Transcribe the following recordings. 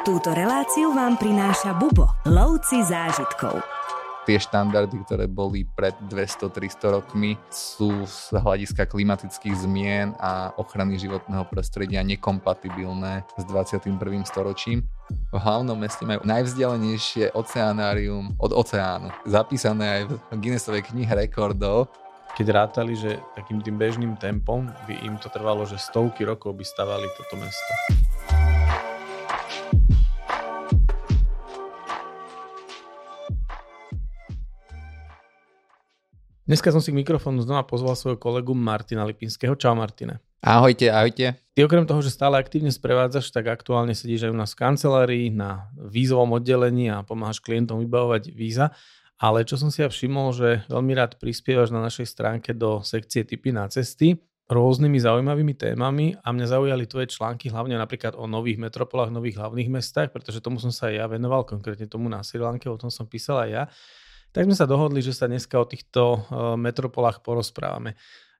Túto reláciu vám prináša Bubo, lovci zážitkov tie štandardy, ktoré boli pred 200-300 rokmi, sú z hľadiska klimatických zmien a ochrany životného prostredia nekompatibilné s 21. storočím. V hlavnom meste majú najvzdialenejšie oceanárium od oceánu, zapísané aj v Guinnessovej knihe rekordov keď rátali, že takým tým bežným tempom by im to trvalo, že stovky rokov by stavali toto mesto. Dneska som si k mikrofónu znova pozval svojho kolegu Martina Lipinského. Čau Martine. Ahojte, ahojte. Ty okrem toho, že stále aktívne sprevádzaš, tak aktuálne sedíš aj u nás v kancelárii na vízovom oddelení a pomáhaš klientom vybavovať víza. Ale čo som si ja všimol, že veľmi rád prispievaš na našej stránke do sekcie typy na cesty rôznymi zaujímavými témami a mňa zaujali tvoje články hlavne napríklad o nových metropolách, nových hlavných mestách, pretože tomu som sa aj ja venoval, konkrétne tomu na Sri Lanke, o tom som písal aj ja. Tak sme sa dohodli, že sa dneska o týchto eh, metropolách porozprávame.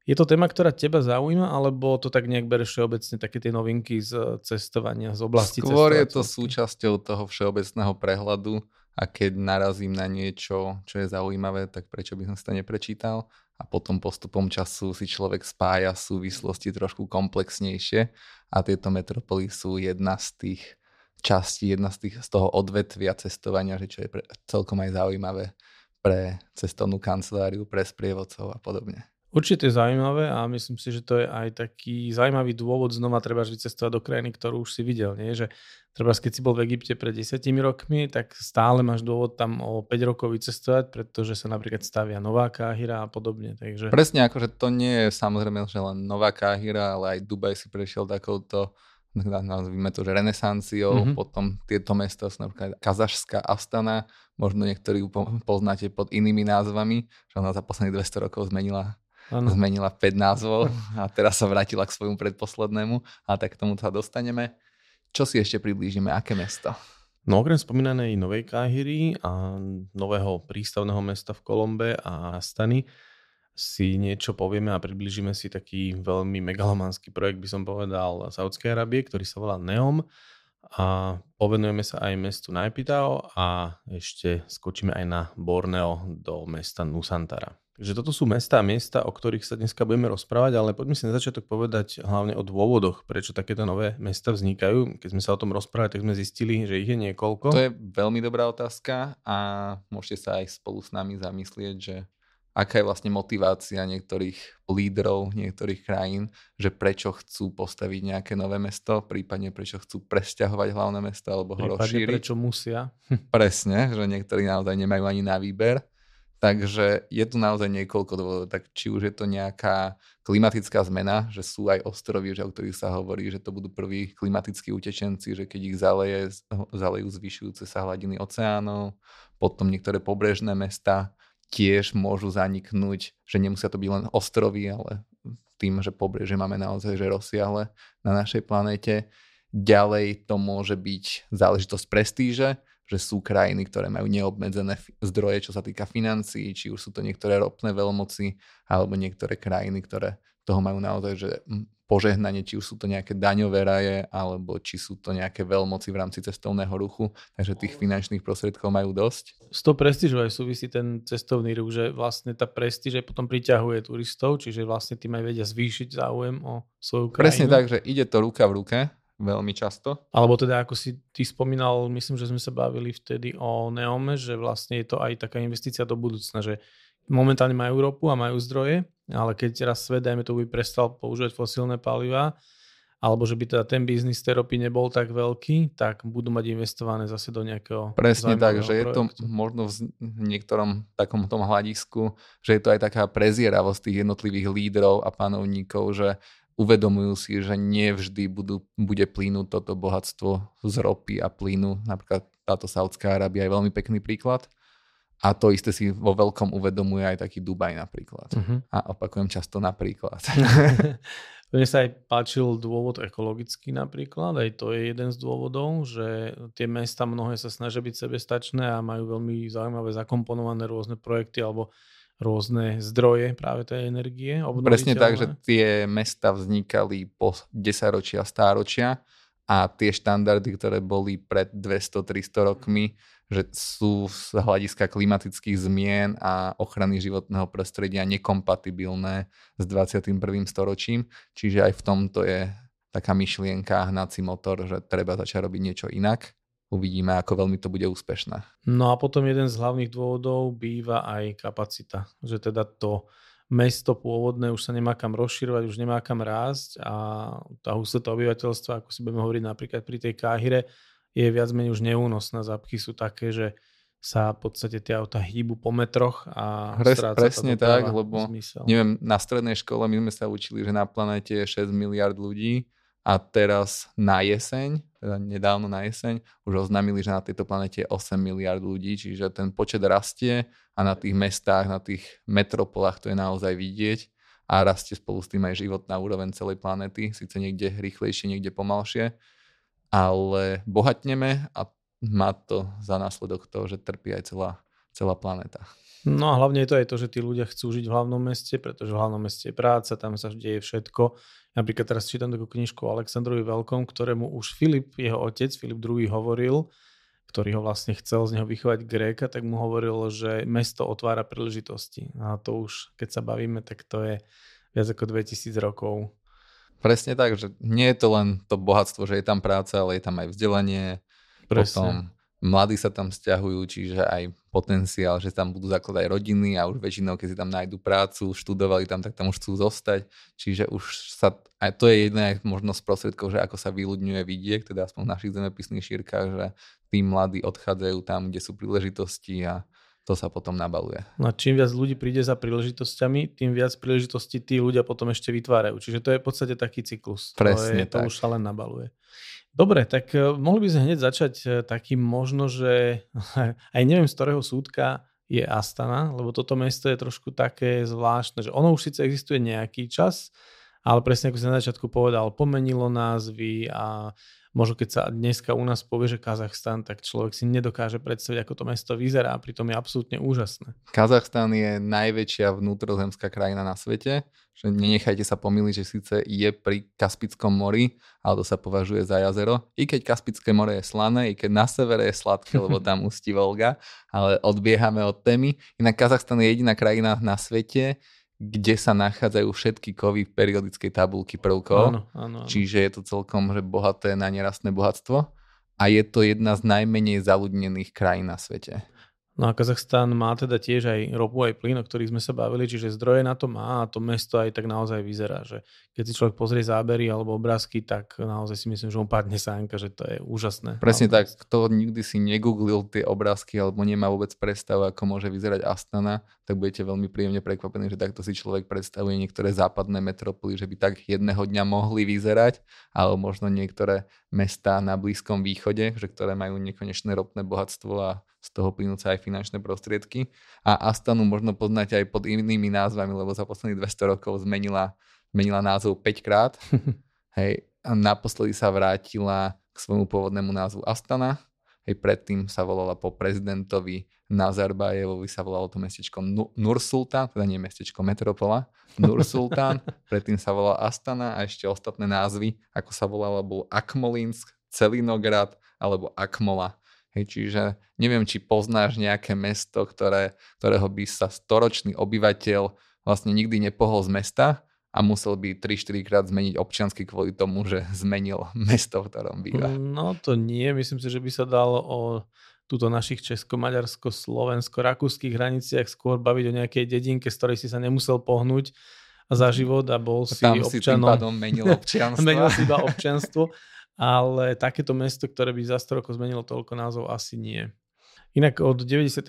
Je to téma, ktorá teba zaujíma, alebo to tak nejak bereš všeobecne, také tie novinky z cestovania, z oblasti Skôr je to súčasťou toho všeobecného prehľadu a keď narazím na niečo, čo je zaujímavé, tak prečo by som si to neprečítal? A potom postupom času si človek spája súvislosti trošku komplexnejšie a tieto metropoly sú jedna z tých častí, jedna z, tých, z toho odvetvia cestovania, že čo je pre, celkom aj zaujímavé pre cestovnú kanceláriu, pre sprievodcov a podobne. Určite zaujímavé a myslím si, že to je aj taký zaujímavý dôvod znova treba vycestovať do krajiny, ktorú už si videl. Nie? Že treba, keď si bol v Egypte pred 10 rokmi, tak stále máš dôvod tam o 5 rokov vycestovať, pretože sa napríklad stavia nová káhira a podobne. Takže... Presne, akože to nie je samozrejme že len nová káhira, ale aj Dubaj si prešiel takouto nazvime to, že renesanciou, mm-hmm. potom tieto mesta sú napríklad Kazašská Astana, možno niektorí poznáte pod inými názvami, že ona za posledných 200 rokov zmenila, ano. zmenila 5 názvov a teraz sa vrátila k svojmu predposlednému a tak k tomu sa dostaneme. Čo si ešte priblížime, aké mesto? No okrem spomínanej Novej Káhyry a nového prístavného mesta v Kolombe a Astany, si niečo povieme a približíme si taký veľmi megalománsky projekt, by som povedal, Saudskej Arábie, ktorý sa volá Neom a povenujeme sa aj mestu Najpitao a ešte skočíme aj na Borneo do mesta Nusantara. Takže toto sú mesta a miesta, o ktorých sa dneska budeme rozprávať, ale poďme si na začiatok povedať hlavne o dôvodoch, prečo takéto nové mesta vznikajú. Keď sme sa o tom rozprávali, tak sme zistili, že ich je niekoľko. To je veľmi dobrá otázka a môžete sa aj spolu s nami zamyslieť, že aká je vlastne motivácia niektorých lídrov niektorých krajín, že prečo chcú postaviť nejaké nové mesto, prípadne prečo chcú presťahovať hlavné mesto alebo ho rozšíriť. prečo musia. Presne, že niektorí naozaj nemajú ani na výber. Takže je tu naozaj niekoľko dôvodov. Tak či už je to nejaká klimatická zmena, že sú aj ostrovy, že, o ktorých sa hovorí, že to budú prví klimatickí utečenci, že keď ich zaleje, zalejú zvyšujúce sa hladiny oceánov, potom niektoré pobrežné mesta, tiež môžu zaniknúť, že nemusia to byť len ostrovy, ale tým, že pobreže máme naozaj že rozsiahle na našej planéte. Ďalej to môže byť záležitosť prestíže, že sú krajiny, ktoré majú neobmedzené zdroje, čo sa týka financií, či už sú to niektoré ropné veľmoci, alebo niektoré krajiny, ktoré toho majú naozaj že požehnanie, či už sú to nejaké daňové raje, alebo či sú to nejaké veľmoci v rámci cestovného ruchu, takže tých finančných prostriedkov majú dosť. S tou prestížou aj súvisí ten cestovný ruch, že vlastne tá prestíž potom priťahuje turistov, čiže vlastne tým aj vedia zvýšiť záujem o svoju krajinu. Presne tak, že ide to ruka v ruke, veľmi často. Alebo teda, ako si ty spomínal, myslím, že sme sa bavili vtedy o Neome, že vlastne je to aj taká investícia do budúcna, že momentálne majú ropu a majú zdroje, ale keď raz svet, dajme to, by prestal používať fosílne paliva, alebo že by teda ten biznis tej ropy nebol tak veľký, tak budú mať investované zase do nejakého Presne tak, že projektu. je to možno v niektorom takom tom hľadisku, že je to aj taká prezieravosť tých jednotlivých lídrov a panovníkov, že uvedomujú si, že nevždy budú, bude plínuť toto bohatstvo z ropy a plynu. Napríklad táto Saudská Arábia je veľmi pekný príklad a to isté si vo veľkom uvedomuje aj taký Dubaj napríklad. Uh-huh. A opakujem často napríklad. Mne sa aj páčil dôvod ekologický napríklad, aj to je jeden z dôvodov, že tie mesta mnohé sa snažia byť sebestačné a majú veľmi zaujímavé zakomponované rôzne projekty alebo rôzne zdroje práve tej energie. Presne tak, že tie mesta vznikali po 10 ročia, stáročia a tie štandardy, ktoré boli pred 200-300 rokmi, že sú z hľadiska klimatických zmien a ochrany životného prostredia nekompatibilné s 21. storočím. Čiže aj v tomto je taká myšlienka, hnací motor, že treba začať robiť niečo inak. Uvidíme, ako veľmi to bude úspešné. No a potom jeden z hlavných dôvodov býva aj kapacita. Že teda to mesto pôvodné už sa nemá kam rozširovať, už nemá kam rásť a tá hustota obyvateľstva, ako si budeme hovoriť napríklad pri tej Káhire, je viac menej už neúnosná. Zápchy sú také, že sa v podstate tie auta hýbu po metroch a Pres, presne tak, lebo zmysel. neviem, na strednej škole my sme sa učili, že na planete je 6 miliard ľudí a teraz na jeseň, teda nedávno na jeseň, už oznámili, že na tejto planete je 8 miliard ľudí, čiže ten počet rastie a na tých mestách, na tých metropolách to je naozaj vidieť a rastie spolu s tým aj životná úroveň celej planety, síce niekde rýchlejšie, niekde pomalšie, ale bohatneme a má to za následok toho, že trpí aj celá, celá planéta. No a hlavne je to aj to, že tí ľudia chcú žiť v hlavnom meste, pretože v hlavnom meste je práca, tam sa deje všetko Napríklad teraz čítam takú knižku o Aleksandrovi Veľkom, ktorému už Filip, jeho otec, Filip II hovoril, ktorý ho vlastne chcel z neho vychovať Gréka, tak mu hovoril, že mesto otvára príležitosti. A to už, keď sa bavíme, tak to je viac ako 2000 rokov. Presne tak, že nie je to len to bohatstvo, že je tam práca, ale je tam aj vzdelanie, Presne. potom mladí sa tam stiahujú, čiže aj potenciál, že tam budú zakladať rodiny a už väčšinou, keď si tam nájdu prácu, študovali tam, tak tam už chcú zostať. Čiže už sa, aj to je jedna možnosť prostriedkov, že ako sa vyľudňuje vidiek, teda aspoň v našich zemepisných šírkach, že tí mladí odchádzajú tam, kde sú príležitosti a to sa potom nabaluje. No čím viac ľudí príde za príležitosťami, tým viac príležitostí tí ľudia potom ešte vytvárajú. Čiže to je v podstate taký cyklus. Presne to, je, tak. to už sa len nabaluje. Dobre, tak e, mohli by sme hneď začať e, takým možno, že aj neviem z ktorého súdka je Astana, lebo toto mesto je trošku také zvláštne, že ono už síce existuje nejaký čas, ale presne ako si na začiatku povedal, pomenilo názvy a možno keď sa dneska u nás povie, že Kazachstan, tak človek si nedokáže predstaviť, ako to mesto vyzerá a pritom je absolútne úžasné. Kazachstan je najväčšia vnútrozemská krajina na svete, že nenechajte sa pomýliť, že síce je pri Kaspickom mori, ale to sa považuje za jazero. I keď Kaspické more je slané, i keď na severe je sladké, lebo tam ústi Volga, ale odbiehame od témy. Inak Kazachstan je jediná krajina na svete, kde sa nachádzajú všetky kovy v periodickej tabulky prvkov. Áno, áno, áno. Čiže je to celkom že bohaté na nerastné bohatstvo a je to jedna z najmenej zaludnených krajín na svete. No a Kazachstan má teda tiež aj ropu, aj plyn, o ktorých sme sa bavili, čiže zdroje na to má a to mesto aj tak naozaj vyzerá, že keď si človek pozrie zábery alebo obrázky, tak naozaj si myslím, že on padne sánka, že to je úžasné. Presne tak, kto nikdy si negooglil tie obrázky alebo nemá vôbec predstavu, ako môže vyzerať Astana, tak budete veľmi príjemne prekvapení, že takto si človek predstavuje niektoré západné metropoly, že by tak jedného dňa mohli vyzerať, alebo možno niektoré mesta na Blízkom východe, že ktoré majú nekonečné ropné bohatstvo a z toho plynúce aj finančné prostriedky. A Astanu možno poznáte aj pod inými názvami, lebo za posledných 200 rokov zmenila, zmenila názov 5 krát. Hej, a naposledy sa vrátila k svojmu pôvodnému názvu Astana. Hej, predtým sa volala po prezidentovi Nazarbajevovi sa volalo to mestečko Nursultán, teda nie mestečko Metropola, Nursultán, predtým sa volala Astana a ešte ostatné názvy, ako sa volala, bol Akmolinsk, Celinograd alebo Akmola. Hej, čiže neviem, či poznáš nejaké mesto, ktoré, ktorého by sa storočný obyvateľ vlastne nikdy nepohol z mesta a musel by 3-4 krát zmeniť občiansky kvôli tomu, že zmenil mesto, v ktorom býva. No to nie, myslím si, že by sa dalo o túto našich česko-maďarsko, slovensko-rakúskych hraniciach skôr baviť o nejakej dedinke, z ktorej si sa nemusel pohnúť za život a bol si Tam občanom. si tým pádom menil občianstvo. menil si iba občianstvo ale takéto mesto, ktoré by za 100 rokov zmenilo toľko názov, asi nie. Inak od 97.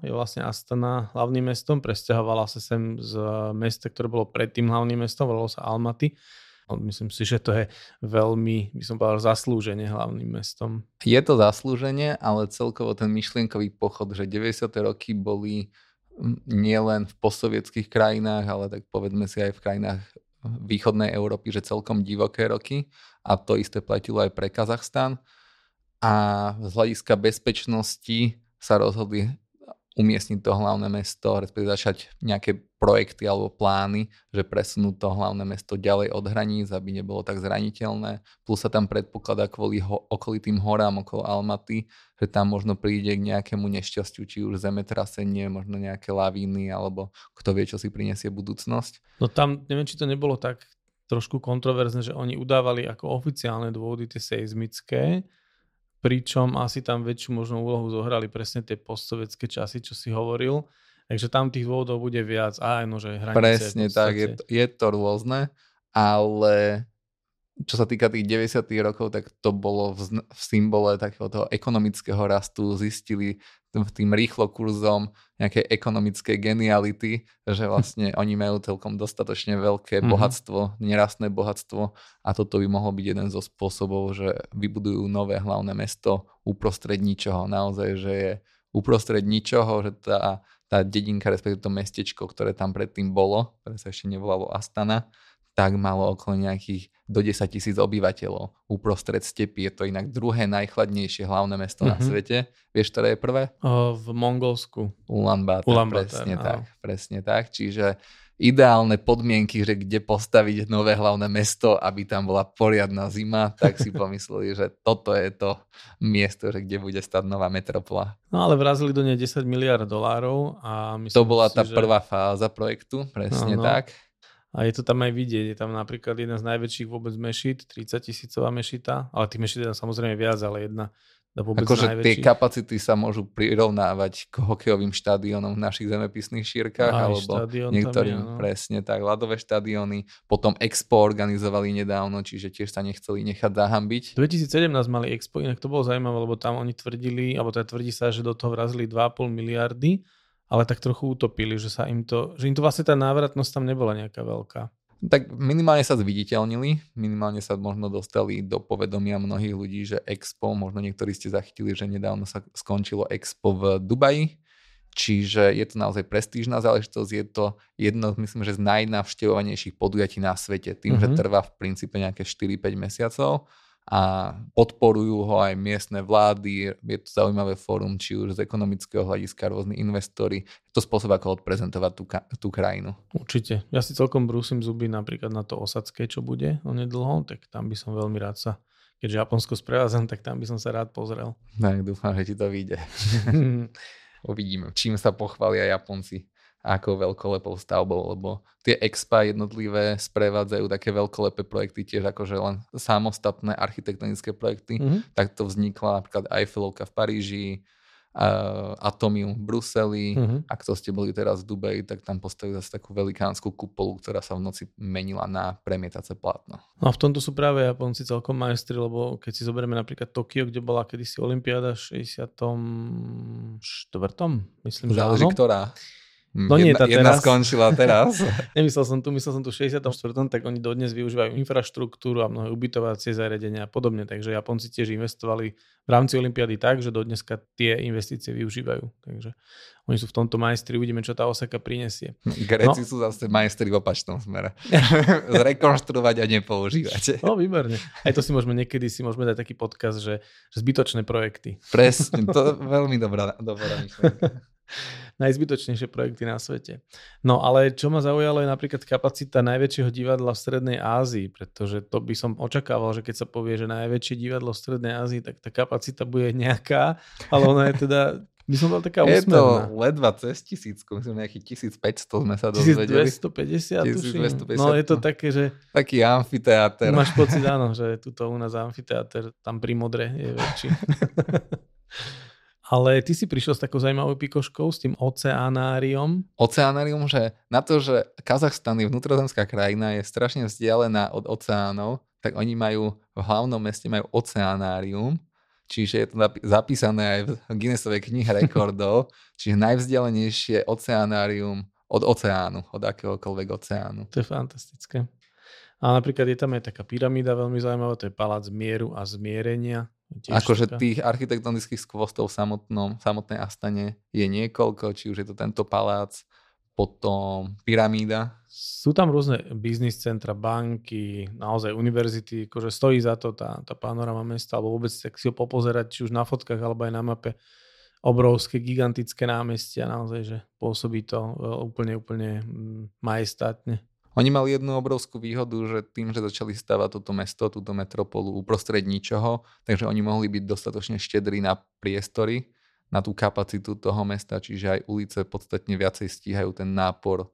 je vlastne Astana hlavným mestom, presťahovala sa sem z mesta, ktoré bolo predtým hlavným mestom, volalo sa Almaty. Myslím si, že to je veľmi, by som povedal, zaslúženie hlavným mestom. Je to zaslúženie, ale celkovo ten myšlienkový pochod, že 90. roky boli nielen v postsovietských krajinách, ale tak povedzme si aj v krajinách východnej Európy, že celkom divoké roky a to isté platilo aj pre Kazachstan. A z hľadiska bezpečnosti sa rozhodli umiestniť to hlavné mesto, respektíve začať nejaké projekty alebo plány, že presunú to hlavné mesto ďalej od hraníc, aby nebolo tak zraniteľné. Plus sa tam predpokladá kvôli ho, okolitým horám okolo Almaty, že tam možno príde k nejakému nešťastiu, či už zemetrasenie, možno nejaké lavíny, alebo kto vie, čo si prinesie budúcnosť. No tam, neviem, či to nebolo tak trošku kontroverzne, že oni udávali ako oficiálne dôvody tie seizmické, pričom asi tam väčšiu možnú úlohu zohrali presne tie postsovetské časy, čo si hovoril. Takže tam tých dôvodov bude viac. Aj, no, že hranice Presne tak, je to, je to rôzne, ale čo sa týka tých 90. rokov, tak to bolo v, v symbole takého toho ekonomického rastu. Zistili tým rýchlo kurzom nejaké ekonomické geniality, že vlastne oni majú celkom dostatočne veľké mm-hmm. bohatstvo, nerastné bohatstvo a toto by mohol byť jeden zo spôsobov, že vybudujú nové hlavné mesto uprostred ničoho. Naozaj, že je uprostred ničoho, že tá, tá dedinka, respektíve to mestečko, ktoré tam predtým bolo, ktoré sa ešte nevolalo Astana, tak malo okolo nejakých do 10 tisíc obyvateľov uprostred stepy. Je to inak druhé najchladnejšie hlavné mesto mm-hmm. na mhm. svete. Vieš, ktoré je prvé? O, v Mongolsku. Ulaanbaatar, Ulaanbaatar presne áno. tak. Presne tak. Čiže ideálne podmienky, že kde postaviť nové hlavné mesto, aby tam bola poriadna zima, tak si pomysleli, že toto je to miesto, že kde bude stať nová metropola. No ale vrazili do nej 10 miliard dolárov a myslím To bola si, tá že... prvá fáza projektu, presne no, no. tak. A je to tam aj vidieť, je tam napríklad jedna z najväčších vôbec mešit, 30 tisícová mešita, ale tých mešit je samozrejme viac, ale jedna akože tie kapacity sa môžu prirovnávať k hokejovým štadiónom v našich zemepisných šírkach, Aj, alebo niektorým je, no. presne tak, ľadové štadióny. Potom Expo organizovali nedávno, čiže tiež sa nechceli nechať zahambiť. 2017 mali Expo, inak to bolo zaujímavé, lebo tam oni tvrdili, alebo teda tvrdí sa, že do toho vrazili 2,5 miliardy ale tak trochu utopili, že sa im to, že im to vlastne tá návratnosť tam nebola nejaká veľká. Tak minimálne sa zviditeľnili, minimálne sa možno dostali do povedomia mnohých ľudí, že Expo, možno niektorí ste zachytili, že nedávno sa skončilo Expo v Dubaji, čiže je to naozaj prestížna záležitosť, je to jedno, myslím, že z najnavštevovanejších podujatí na svete, tým, mm-hmm. že mhm. trvá v princípe nejaké 4-5 mesiacov a podporujú ho aj miestne vlády. Je to zaujímavé fórum, či už z ekonomického hľadiska, rôzni investori. Je to spôsob, ako odprezentovať tú, tú krajinu. Určite. Ja si celkom brúsim zuby napríklad na to Osadské, čo bude onedlho, tak tam by som veľmi rád sa keďže Japonsko sprevádzam, tak tam by som sa rád pozrel. Tak dúfam, že ti to vyjde. Uvidíme, čím sa pochvália Japonci ako veľkolepou stavbou, lebo tie expa jednotlivé sprevádzajú také veľkolepé projekty tiež akože len samostatné architektonické projekty. Mm-hmm. Tak to vznikla napríklad Eiffelovka v Paríži, uh, Atomium v Bruseli. Mm-hmm. Ak to ste boli teraz v Dubaji, tak tam postavili zase takú velikánsku kupolu, ktorá sa v noci menila na premietace plátno. No a v tomto sú práve Japonci celkom majstri, lebo keď si zoberieme napríklad Tokio, kde bola kedysi Olympiáda v 64. Myslím, Záleží že áno. ktorá. Hm, no nie, jedna, jedna teraz. skončila teraz. Nemyslel som tu, myslel som tu 64. tak oni dodnes využívajú infraštruktúru a mnohé ubytovacie zariadenia a podobne, takže Japonci tiež investovali v rámci Olympiády tak, že dodneska tie investície využívajú. Takže oni sú v tomto majstri, uvidíme, čo tá Osaka prinesie. Gréci no. sú zase majstri v opačnom smere. Zrekonštruovať a nepoužívať. No, výborne. Aj to si môžeme niekedy si môžeme dať taký podkaz, že, že zbytočné projekty. Presne, to je veľmi dobrá, dobrá myšlenka. najzbytočnejšie projekty na svete. No ale čo ma zaujalo je napríklad kapacita najväčšieho divadla v Strednej Ázii, pretože to by som očakával, že keď sa povie, že najväčšie divadlo v Strednej Ázii, tak tá kapacita bude nejaká, ale ona je teda by som bol taká Je to ledva cez tisícku, myslím nejakých 1500 sme sa dozvedeli. 1250 1250, No je to také, že... Taký amfiteáter. Máš pocit, áno, že tuto u nás amfiteáter tam pri Modre je väčší. Ale ty si prišiel s takou zaujímavou pikoškou, s tým oceánáriom. Oceánárium, že na to, že Kazachstan je vnútrozemská krajina, je strašne vzdialená od oceánov, tak oni majú v hlavnom meste majú oceánárium, čiže je to zapísané aj v Guinnessovej knihe rekordov, čiže najvzdialenejšie oceánárium od oceánu, od akéhokoľvek oceánu. To je fantastické. A napríklad je tam aj taká pyramída veľmi zaujímavá, to je palác mieru a zmierenia. Akože tých architektonických skvostov v samotnom, samotnej Astane je niekoľko, či už je to tento palác, potom pyramída. Sú tam rôzne biznis centra, banky, naozaj univerzity, akože stojí za to tá, tá panorama mesta, alebo vôbec tak si ho popozerať, či už na fotkách, alebo aj na mape. obrovské, gigantické námestia, naozaj, že pôsobí to úplne, úplne mm, majestátne. Oni mali jednu obrovskú výhodu, že tým, že začali stavať toto mesto, túto metropolu uprostred ničoho, takže oni mohli byť dostatočne štedrí na priestory, na tú kapacitu toho mesta, čiže aj ulice podstatne viacej stíhajú ten nápor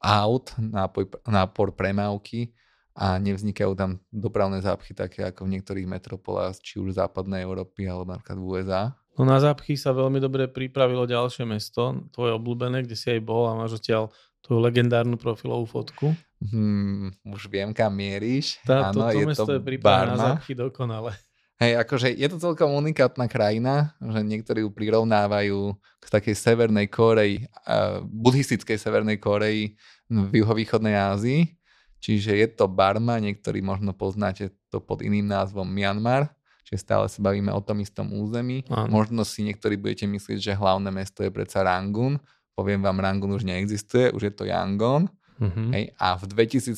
aut, nápor, nápor premávky a nevznikajú tam dopravné zápchy také ako v niektorých metropolách, či už západnej Európy alebo napríklad v USA. No na zápchy sa veľmi dobre pripravilo ďalšie mesto, tvoje obľúbené, kde si aj bol a máš odtiaľ tú legendárnu profilovú fotku. Hmm, už viem, kam mieríš. Tá, Áno, to, to je mesto to je pripravené na zápchy dokonale. Hej, akože je to celkom unikátna krajina, že niektorí ju prirovnávajú k takej severnej Koreji, uh, buddhistickej severnej Koreji v juhovýchodnej Ázii. Čiže je to Barma, niektorí možno poznáte to pod iným názvom Myanmar, čiže stále sa bavíme o tom istom území. Áno. Možno si niektorí budete myslieť, že hlavné mesto je predsa Rangun, poviem vám, Rangun už neexistuje, už je to Yangon. Uh-huh. Hej, a v 2005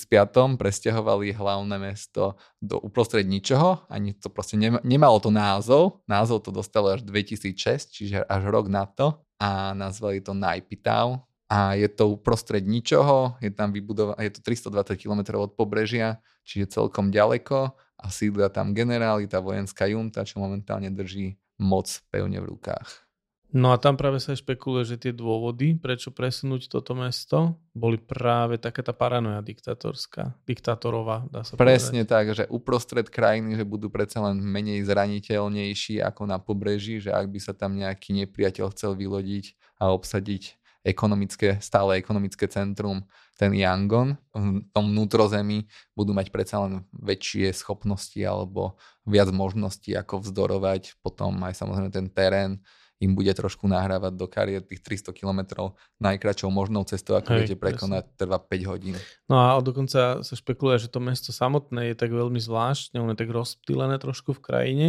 presťahovali hlavné mesto do uprostred ničoho, ani to proste nema, nemalo to názov, názov to dostalo až 2006, čiže až rok na to a nazvali to Naipitau a je to uprostred ničoho, je tam vybudované, je to 320 km od pobrežia, čiže celkom ďaleko a sídlia tam generáli, tá vojenská junta, čo momentálne drží moc pevne v rukách. No a tam práve sa špekuluje, že tie dôvody, prečo presunúť toto mesto, boli práve taká tá paranoja diktatorská, diktátorová, dá sa Presne povedať. tak, že uprostred krajiny, že budú predsa len menej zraniteľnejší ako na pobreží, že ak by sa tam nejaký nepriateľ chcel vylodiť a obsadiť ekonomické, stále ekonomické centrum, ten Yangon, v tom vnútrozemí budú mať predsa len väčšie schopnosti alebo viac možností, ako vzdorovať potom aj samozrejme ten terén, im bude trošku nahrávať do kariér tých 300 km najkračou možnou cestou, ako viete prekonať, trvá 5 hodín. No a dokonca sa špekuluje, že to mesto samotné je tak veľmi zvláštne, ono je tak rozptýlené trošku v krajine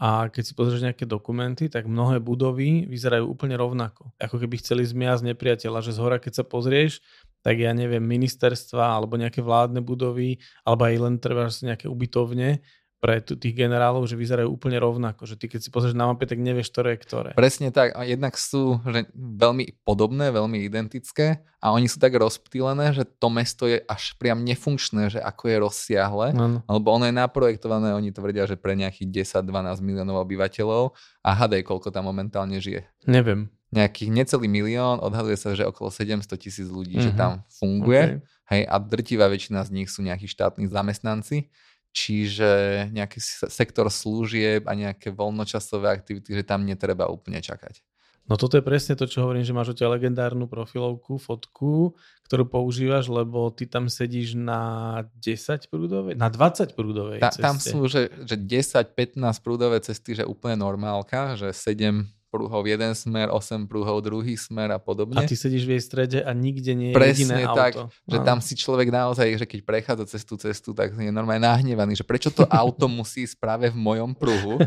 a keď si pozrieš nejaké dokumenty, tak mnohé budovy vyzerajú úplne rovnako. Ako keby chceli zmiasť nepriateľa, že z hora keď sa pozrieš, tak ja neviem, ministerstva alebo nejaké vládne budovy, alebo aj len treba nejaké ubytovne, pre tých generálov, že vyzerajú úplne rovnako, že ty keď si pozrieš na mape, tak nevieš, ktoré je ktoré. Presne tak, a jednak sú že veľmi podobné, veľmi identické a oni sú tak rozptýlené, že to mesto je až priam nefunkčné, že ako je rozsiahle, ano. lebo ono je naprojektované, oni tvrdia, že pre nejakých 10-12 miliónov obyvateľov a hadej, koľko tam momentálne žije. Neviem. Nejakých necelý milión, odhaduje sa, že okolo 700 tisíc ľudí, uh-huh. že mhm. tam funguje. Okay. Hej, a drtivá väčšina z nich sú nejakí štátni zamestnanci čiže nejaký sektor služieb a nejaké voľnočasové aktivity, že tam netreba úplne čakať. No toto je presne to, čo hovorím, že máš o legendárnu profilovku, fotku, ktorú používaš, lebo ty tam sedíš na 10 prúdovej, na 20 prúdovej Ta, ceste. Tam sú, že, že 10-15 prúdové cesty, že úplne normálka, že 7 prúhov jeden smer, 8 prúhov druhý smer a podobne. A ty sedíš v jej strede a nikde nie je Presne jediné tak, auto. že tam si človek naozaj, že keď prechádza cez tú cestu, tak je normálne nahnevaný, že prečo to auto musí ísť práve v mojom pruhu.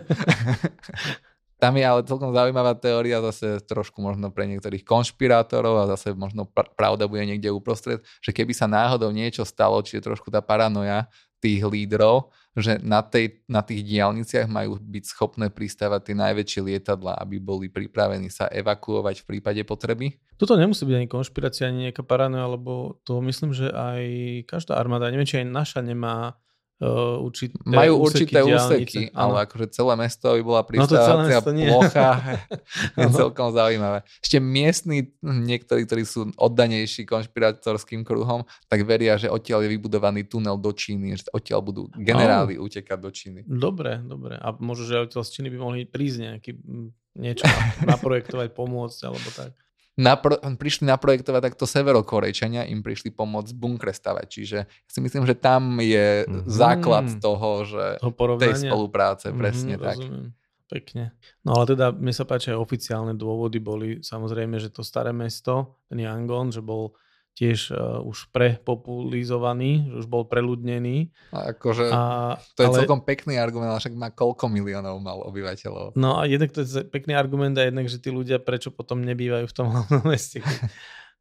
Tam je ale celkom zaujímavá teória, zase trošku možno pre niektorých konšpirátorov a zase možno pravda bude niekde uprostred, že keby sa náhodou niečo stalo, či je trošku tá paranoja tých lídrov, že na, tej, na tých diálniciach majú byť schopné pristávať tie najväčšie lietadla, aby boli pripravení sa evakuovať v prípade potreby? Toto nemusí byť ani konšpirácia, ani nejaká paranoja, lebo to myslím, že aj každá armáda, neviem, či aj naša nemá uh, určité Majú určité úseky, ale akože celé mesto by bola pristávacia no plocha. je celkom zaujímavé. Ešte miestni, niektorí, ktorí sú oddanejší konšpiratorským kruhom, tak veria, že odtiaľ je vybudovaný tunel do Číny, že odtiaľ budú generáli oh. utekať do Číny. Dobre, dobre. A možno, že odtiaľ z Číny by mohli prísť nejaký niečo naprojektovať, pomôcť alebo tak napro- prišli naprojektovať takto severokorejčania, im prišli pomôcť bunkre stavať. Čiže ja si myslím, že tam je mm-hmm. základ toho, že toho tej spolupráce, mm-hmm, presne tak. Rozumiem. Pekne. No ale teda mi sa páči aj oficiálne dôvody boli samozrejme, že to staré mesto, ten Yangon, že bol tiež uh, už prepopulizovaný, už bol preľudnený. A akože a, to je ale, celkom pekný argument, ale však má koľko miliónov mal obyvateľov. No a jednak to je pekný argument a jednak, že tí ľudia prečo potom nebývajú v tom hlavnom meste.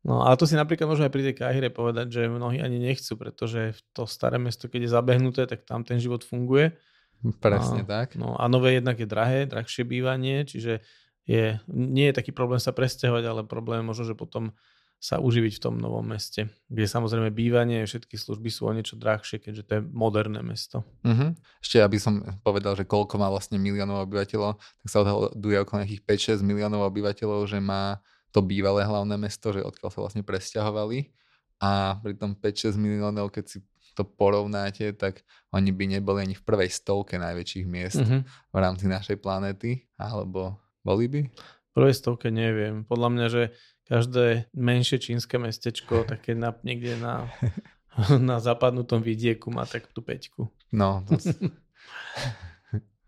No ale to si napríklad môžeme aj pri tej Kahire povedať, že mnohí ani nechcú, pretože to staré mesto, keď je zabehnuté, tak tam ten život funguje. Presne a, tak. No a nové jednak je drahé, drahšie bývanie, čiže je, nie je taký problém sa presťahovať, ale problém možno, že potom sa uživiť v tom novom meste, kde samozrejme bývanie, všetky služby sú o niečo drahšie, keďže to je moderné mesto. Uh-huh. Ešte aby som povedal, že koľko má vlastne miliónov obyvateľov, tak sa odhaduje okolo nejakých 5-6 miliónov obyvateľov, že má to bývalé hlavné mesto, že odkiaľ sa vlastne presťahovali a pri tom 5-6 miliónov, keď si to porovnáte, tak oni by neboli ani v prvej stovke najväčších miest uh-huh. v rámci našej planéty, alebo boli by? V prvej stovke neviem. Podľa mňa, že každé menšie čínske mestečko, také na, niekde na, na západnutom vidieku má tak tú peťku. No. To...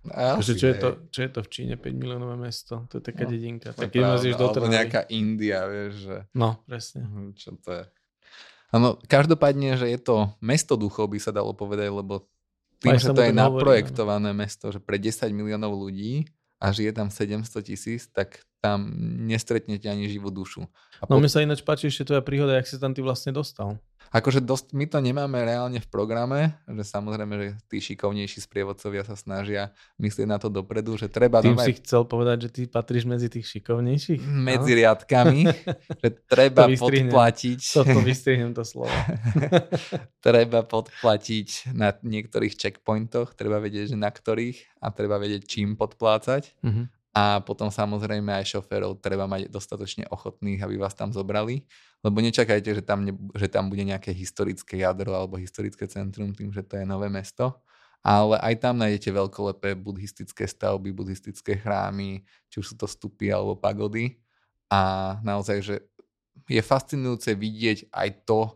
Asi, čo, je to, čo je to v Číne 5 miliónové mesto? To je taká no, dedinka. Tak keď do Alebo nejaká India, vieš. Že... No, presne. Mhm, čo to je? Áno, každopádne, že je to mesto duchov, by sa dalo povedať, lebo tým, Aj že to je naprojektované hovorí, mesto, že pre 10 miliónov ľudí a žije tam 700 tisíc, tak tam nestretnete ani živú dušu. A no po... mne sa ináč páči ešte tvoja príhoda, jak si tam ty vlastne dostal. Akože dosť, my to nemáme reálne v programe, že samozrejme, že tí šikovnejší sprievodcovia sa snažia myslieť na to dopredu, že treba... Tým si chcel povedať, že ty patríš medzi tých šikovnejších? Medzi no? riadkami, že treba to podplatiť... Toto vystrihnem to slovo. treba podplatiť na niektorých checkpointoch, treba vedieť, že na ktorých a treba vedieť, čím podplácať. Uh-huh. A potom samozrejme aj šoférov treba mať dostatočne ochotných, aby vás tam zobrali. Lebo nečakajte, že tam, ne, že tam bude nejaké historické jadro alebo historické centrum tým, že to je nové mesto. Ale aj tam nájdete veľkolepé buddhistické stavby, buddhistické chrámy, či už sú to stupy alebo pagody. A naozaj, že je fascinujúce vidieť aj to,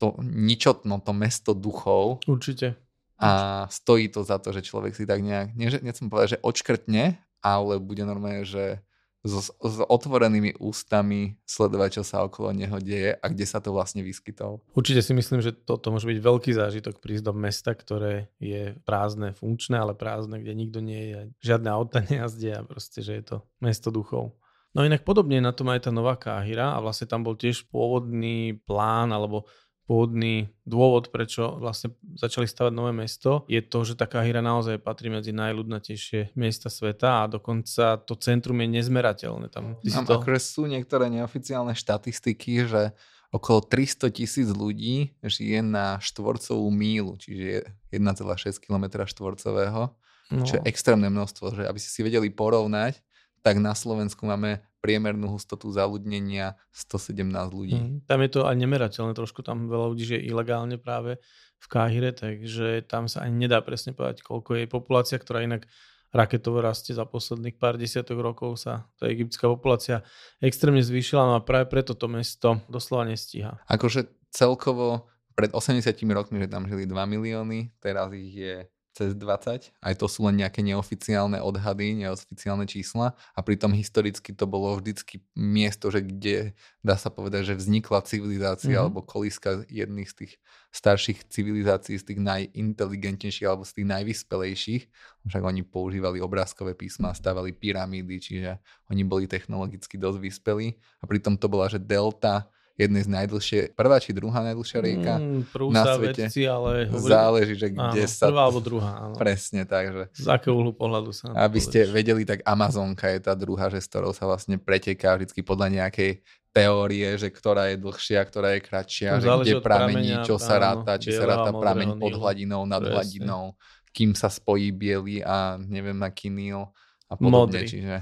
to ničotno, to mesto duchov. Určite. A stojí to za to, že človek si tak nejak, nechcem povedať, že odškrtne, ale bude normálne, že s, s otvorenými ústami sledovať, čo sa okolo neho deje a kde sa to vlastne vyskytol. Určite si myslím, že toto môže byť veľký zážitok prísť do mesta, ktoré je prázdne, funkčné, ale prázdne, kde nikto nie je, žiadne auta nejazdia, proste, že je to mesto duchov. No inak podobne na tom aj tá nová Káhira a vlastne tam bol tiež pôvodný plán alebo pôvodný dôvod, prečo vlastne začali stavať nové mesto, je to, že taká hra naozaj patrí medzi najľudnatejšie miesta sveta a dokonca to centrum je nezmerateľné. Tam, Tam to... akože sú niektoré neoficiálne štatistiky, že okolo 300 tisíc ľudí žije na štvorcovú mílu, čiže 1,6 km štvorcového, no. čo je extrémne množstvo. Že aby si si vedeli porovnať, tak na Slovensku máme priemernú hustotu zaludnenia 117 ľudí. Mm, tam je to aj nemerateľné trošku, tam veľa ľudí žije ilegálne práve v Káhire, takže tam sa ani nedá presne povedať, koľko je populácia, ktorá inak raketovo rastie za posledných pár desiatok rokov sa tá egyptská populácia extrémne zvýšila, no a práve preto to mesto doslova nestíha. Akože celkovo pred 80 rokmi, že tam žili 2 milióny, teraz ich je cez 20. Aj to sú len nejaké neoficiálne odhady, neoficiálne čísla. A pritom historicky to bolo vždycky miesto, že kde dá sa povedať, že vznikla civilizácia mm-hmm. alebo kolíska jedných z tých starších civilizácií, z tých najinteligentnejších alebo z tých najvyspelejších. Však oni používali obrázkové písma, stavali pyramídy, čiže oni boli technologicky dosť vyspelí. A pritom to bola, že delta jednej z najdlhšie, prvá či druhá najdlhšia rieka mm, na svete. Vedci, ale hovorí... Záleží, že kde áno, sa... Prvá alebo druhá, áno. Presne tak. Že... Z akého uhlu pohľadu sa Aby ste vedeli, tak Amazonka je tá druhá, že s ktorou sa vlastne preteká vždy podľa nejakej teórie, že ktorá je dlhšia, ktorá je kratšia, že kde pramení, čo sa ráta, či sa ráta prameň pod hladinou, nad Presne. hladinou, kým sa spojí biely a neviem aký níl a podobne. Modrý. Čiže...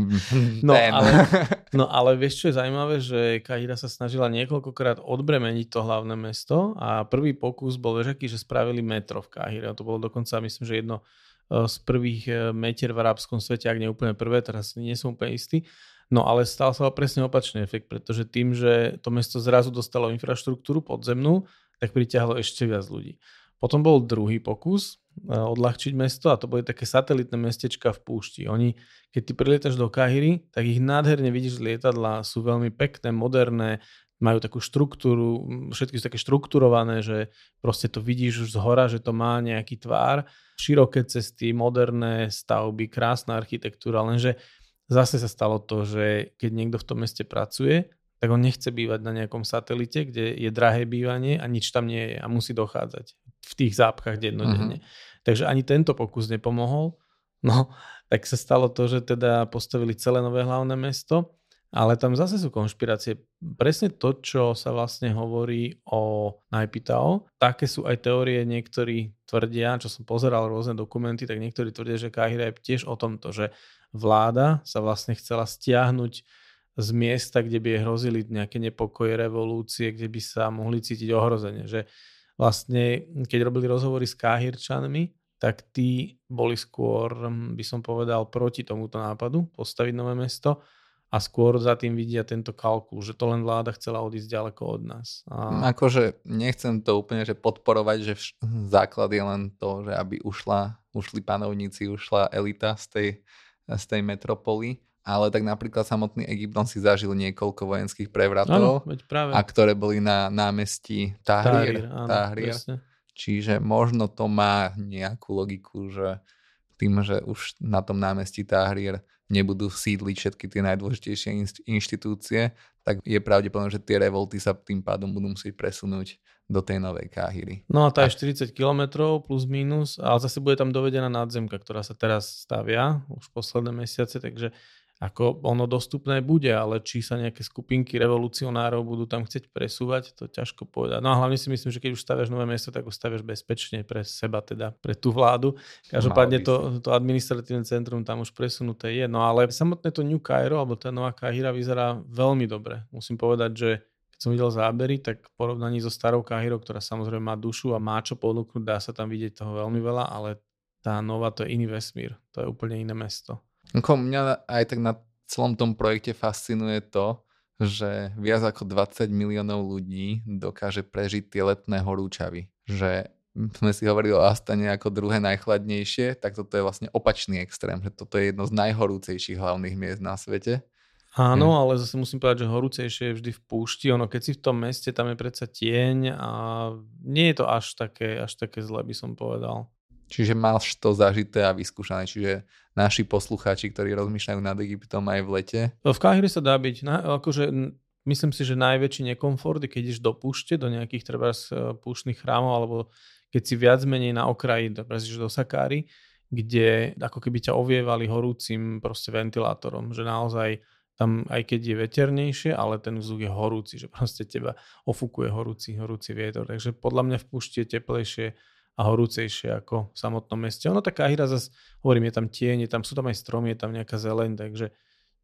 no, ale, no ale vieš, čo je zaujímavé, že Kahira sa snažila niekoľkokrát odbremeniť to hlavné mesto a prvý pokus bol vieš, aký, že spravili metro v Kahire. A to bolo dokonca, myslím, že jedno e, z prvých e, metier v arabskom svete, ak nie úplne prvé, teraz nie som úplne istý. No ale stal sa presne opačný efekt, pretože tým, že to mesto zrazu dostalo infraštruktúru podzemnú, tak priťahlo ešte viac ľudí. Potom bol druhý pokus e, odľahčiť mesto a to boli také satelitné mestečka v púšti. Oni, keď ty prilietaš do Kahiry, tak ich nádherne vidíš z lietadla, sú veľmi pekné, moderné, majú takú štruktúru, všetky sú také štrukturované, že proste to vidíš už z hora, že to má nejaký tvár. Široké cesty, moderné stavby, krásna architektúra, lenže zase sa stalo to, že keď niekto v tom meste pracuje, tak on nechce bývať na nejakom satelite, kde je drahé bývanie a nič tam nie je a musí dochádzať v tých zápchách dennodenne. Uh-huh. Takže ani tento pokus nepomohol. No tak sa stalo to, že teda postavili celé nové hlavné mesto, ale tam zase sú konšpirácie. Presne to, čo sa vlastne hovorí o Najpitao, také sú aj teórie, niektorí tvrdia, čo som pozeral rôzne dokumenty, tak niektorí tvrdia, že Kahira je tiež o tomto, že vláda sa vlastne chcela stiahnuť z miesta, kde by hrozili nejaké nepokoje, revolúcie, kde by sa mohli cítiť ohrozenie. Že vlastne, keď robili rozhovory s Káhirčanmi, tak tí boli skôr, hm, by som povedal, proti tomuto nápadu postaviť nové mesto a skôr za tým vidia tento kalkul, že to len vláda chcela odísť ďaleko od nás. A... Akože nechcem to úplne že podporovať, že vš- základ je len to, že aby ušla, ušli panovníci, ušla elita z tej, z tej metropoly, ale tak napríklad samotný Egypton si zažil niekoľko vojenských prevratov, áno, práve. a ktoré boli na námestí Tahrir. Tahrir, áno, Tahrir. Čiže možno to má nejakú logiku, že tým, že už na tom námestí Tahrir nebudú sídliť všetky tie najdôležitejšie inštitúcie, tak je pravdepodobné, že tie revolty sa tým pádom budú musieť presunúť do tej novej Káhyry. No a tá je 40 km plus minus, ale zase bude tam dovedená nadzemka, ktorá sa teraz stavia už posledné mesiace, takže ako ono dostupné bude, ale či sa nejaké skupinky revolucionárov budú tam chcieť presúvať, to ťažko povedať. No a hlavne si myslím, že keď už staviaš nové mesto, tak ho staviaš bezpečne pre seba, teda pre tú vládu. Každopádne to, to administratívne centrum tam už presunuté je. No ale samotné to New Cairo, alebo tá nová Kahira vyzerá veľmi dobre. Musím povedať, že keď som videl zábery, tak v porovnaní so starou Kahirou, ktorá samozrejme má dušu a má čo ponúknuť, dá sa tam vidieť toho veľmi veľa, ale tá nová to je iný vesmír. To je úplne iné mesto. Mňa aj tak na celom tom projekte fascinuje to, že viac ako 20 miliónov ľudí dokáže prežiť tie letné horúčavy. Že sme si hovorili o Astane ako druhé najchladnejšie, tak toto je vlastne opačný extrém, že toto je jedno z najhorúcejších hlavných miest na svete. Áno, hmm. ale zase musím povedať, že horúcejšie je vždy v púšti. Ono, keď si v tom meste, tam je predsa tieň a nie je to až také, až také zle, by som povedal. Čiže máš to zažité a vyskúšané. Čiže naši poslucháči, ktorí rozmýšľajú nad Egyptom aj v lete. V Káhire sa dá byť. Na, akože, myslím si, že najväčší nekomfort je, keď ideš do púšte, do nejakých treba e, púštnych chrámov, alebo keď si viac menej na okraji, do Sakári, kde ako keby ťa ovievali horúcim proste ventilátorom, že naozaj tam aj keď je veternejšie, ale ten vzduch je horúci, že proste teba ofukuje horúci, horúci vietor. Takže podľa mňa v púšti je teplejšie a horúcejšie ako v samotnom meste. Ono taká hra zase, hovorím, je tam tieň, je tam, sú tam aj stromy, je tam nejaká zeleň, takže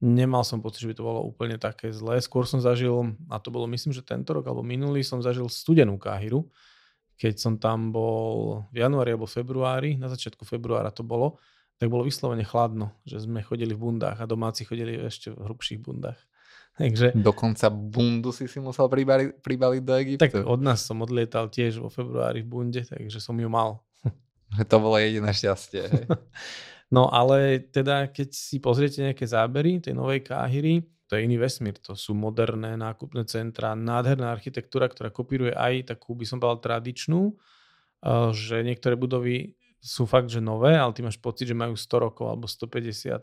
nemal som pocit, že by to bolo úplne také zlé. Skôr som zažil, a to bolo myslím, že tento rok alebo minulý, som zažil studenú Káhiru, keď som tam bol v januári alebo februári, na začiatku februára to bolo, tak bolo vyslovene chladno, že sme chodili v bundách a domáci chodili ešte v hrubších bundách. Takže... Dokonca bundu si si musel pribali, pribaliť do Egyptu. Tak od nás som odlietal tiež vo februári v bunde, takže som ju mal. To bolo jediné šťastie. Hej. no ale teda, keď si pozriete nejaké zábery tej novej Káhyry, to je iný vesmír, to sú moderné nákupné centra, nádherná architektúra, ktorá kopíruje aj takú, by som povedal, tradičnú, eh, že niektoré budovy sú fakt, že nové, ale ty máš pocit, že majú 100 rokov alebo 150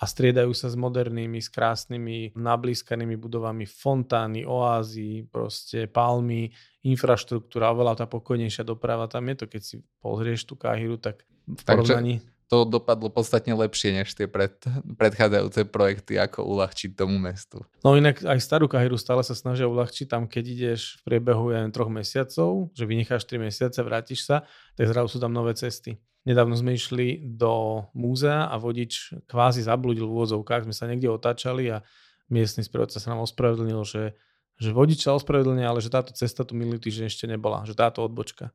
a striedajú sa s modernými, s krásnymi, nablískanými budovami, fontány, oázy, proste palmy, infraštruktúra, oveľa tá pokojnejšia doprava tam je to, keď si pozrieš tú Káhiru, tak v porovnaní... Takže to dopadlo podstatne lepšie než tie pred, predchádzajúce projekty, ako uľahčiť tomu mestu. No inak aj starú Kahiru stále sa snažia uľahčiť tam, keď ideš v priebehu ja troch mesiacov, že vynecháš 3 mesiace, vrátiš sa, tak zrazu sú tam nové cesty. Nedávno sme išli do múzea a vodič kvázi zabludil v úvodzovkách. Sme sa niekde otáčali a miestny sprievodca sa nám ospravedlnil, že, že vodič sa ospravedlňuje, ale že táto cesta tu minulý týždeň ešte nebola, že táto odbočka.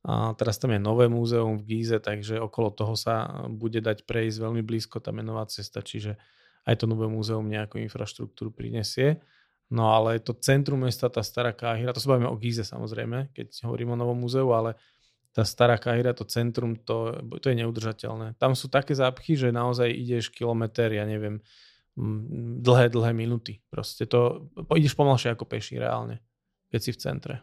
A teraz tam je nové múzeum v Gíze, takže okolo toho sa bude dať prejsť veľmi blízko, tam je nová cesta, čiže aj to nové múzeum nejakú infraštruktúru prinesie. No ale to centrum mesta, tá stará Káhira, to sa bavíme o Gíze samozrejme, keď hovorím o novom múzeu, ale tá stará Kahira, to centrum, to, to je neudržateľné. Tam sú také zápchy, že naozaj ideš kilometr, ja neviem, dlhé, dlhé minúty. Proste to, ideš pomalšie ako peši reálne, keď si v centre.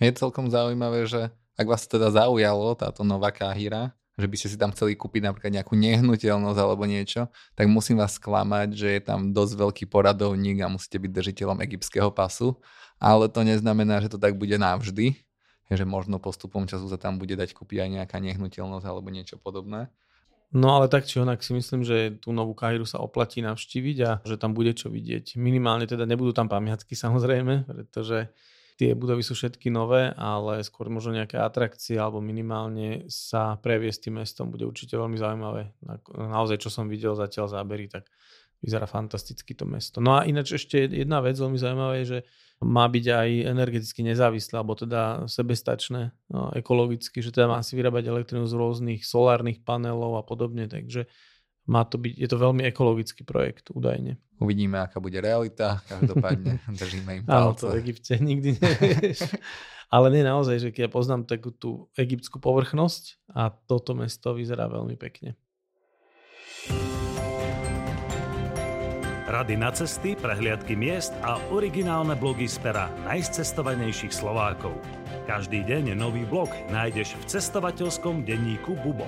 Je celkom zaujímavé, že ak vás teda zaujalo táto nová Kahira, že by ste si tam chceli kúpiť napríklad nejakú nehnuteľnosť alebo niečo, tak musím vás sklamať, že je tam dosť veľký poradovník a musíte byť držiteľom egyptského pasu, ale to neznamená, že to tak bude navždy že možno postupom času sa tam bude dať kúpiť aj nejaká nehnuteľnosť alebo niečo podobné. No ale tak či onak si myslím, že tú novú Kahiru sa oplatí navštíviť a že tam bude čo vidieť. Minimálne teda nebudú tam pamiatky samozrejme, pretože tie budovy sú všetky nové, ale skôr možno nejaké atrakcie alebo minimálne sa previesť tým mestom bude určite veľmi zaujímavé. Naozaj, čo som videl zatiaľ zábery, tak vyzerá fantasticky to mesto. No a ináč ešte jedna vec veľmi zaujímavá je, že má byť aj energeticky nezávislé, alebo teda sebestačné, no, ekologicky, že teda má si vyrábať elektrínu z rôznych solárnych panelov a podobne, takže má to byť, je to veľmi ekologický projekt, údajne. Uvidíme, aká bude realita, každopádne držíme im palce. Áno, to v Egypte nikdy nevieš. Ale nie naozaj, že keď ja poznám takú tú egyptskú povrchnosť a toto mesto vyzerá veľmi pekne. Rady na cesty, prehliadky miest a originálne blogy z pera najcestovanejších Slovákov. Každý deň nový blog nájdeš v cestovateľskom denníku Bubo.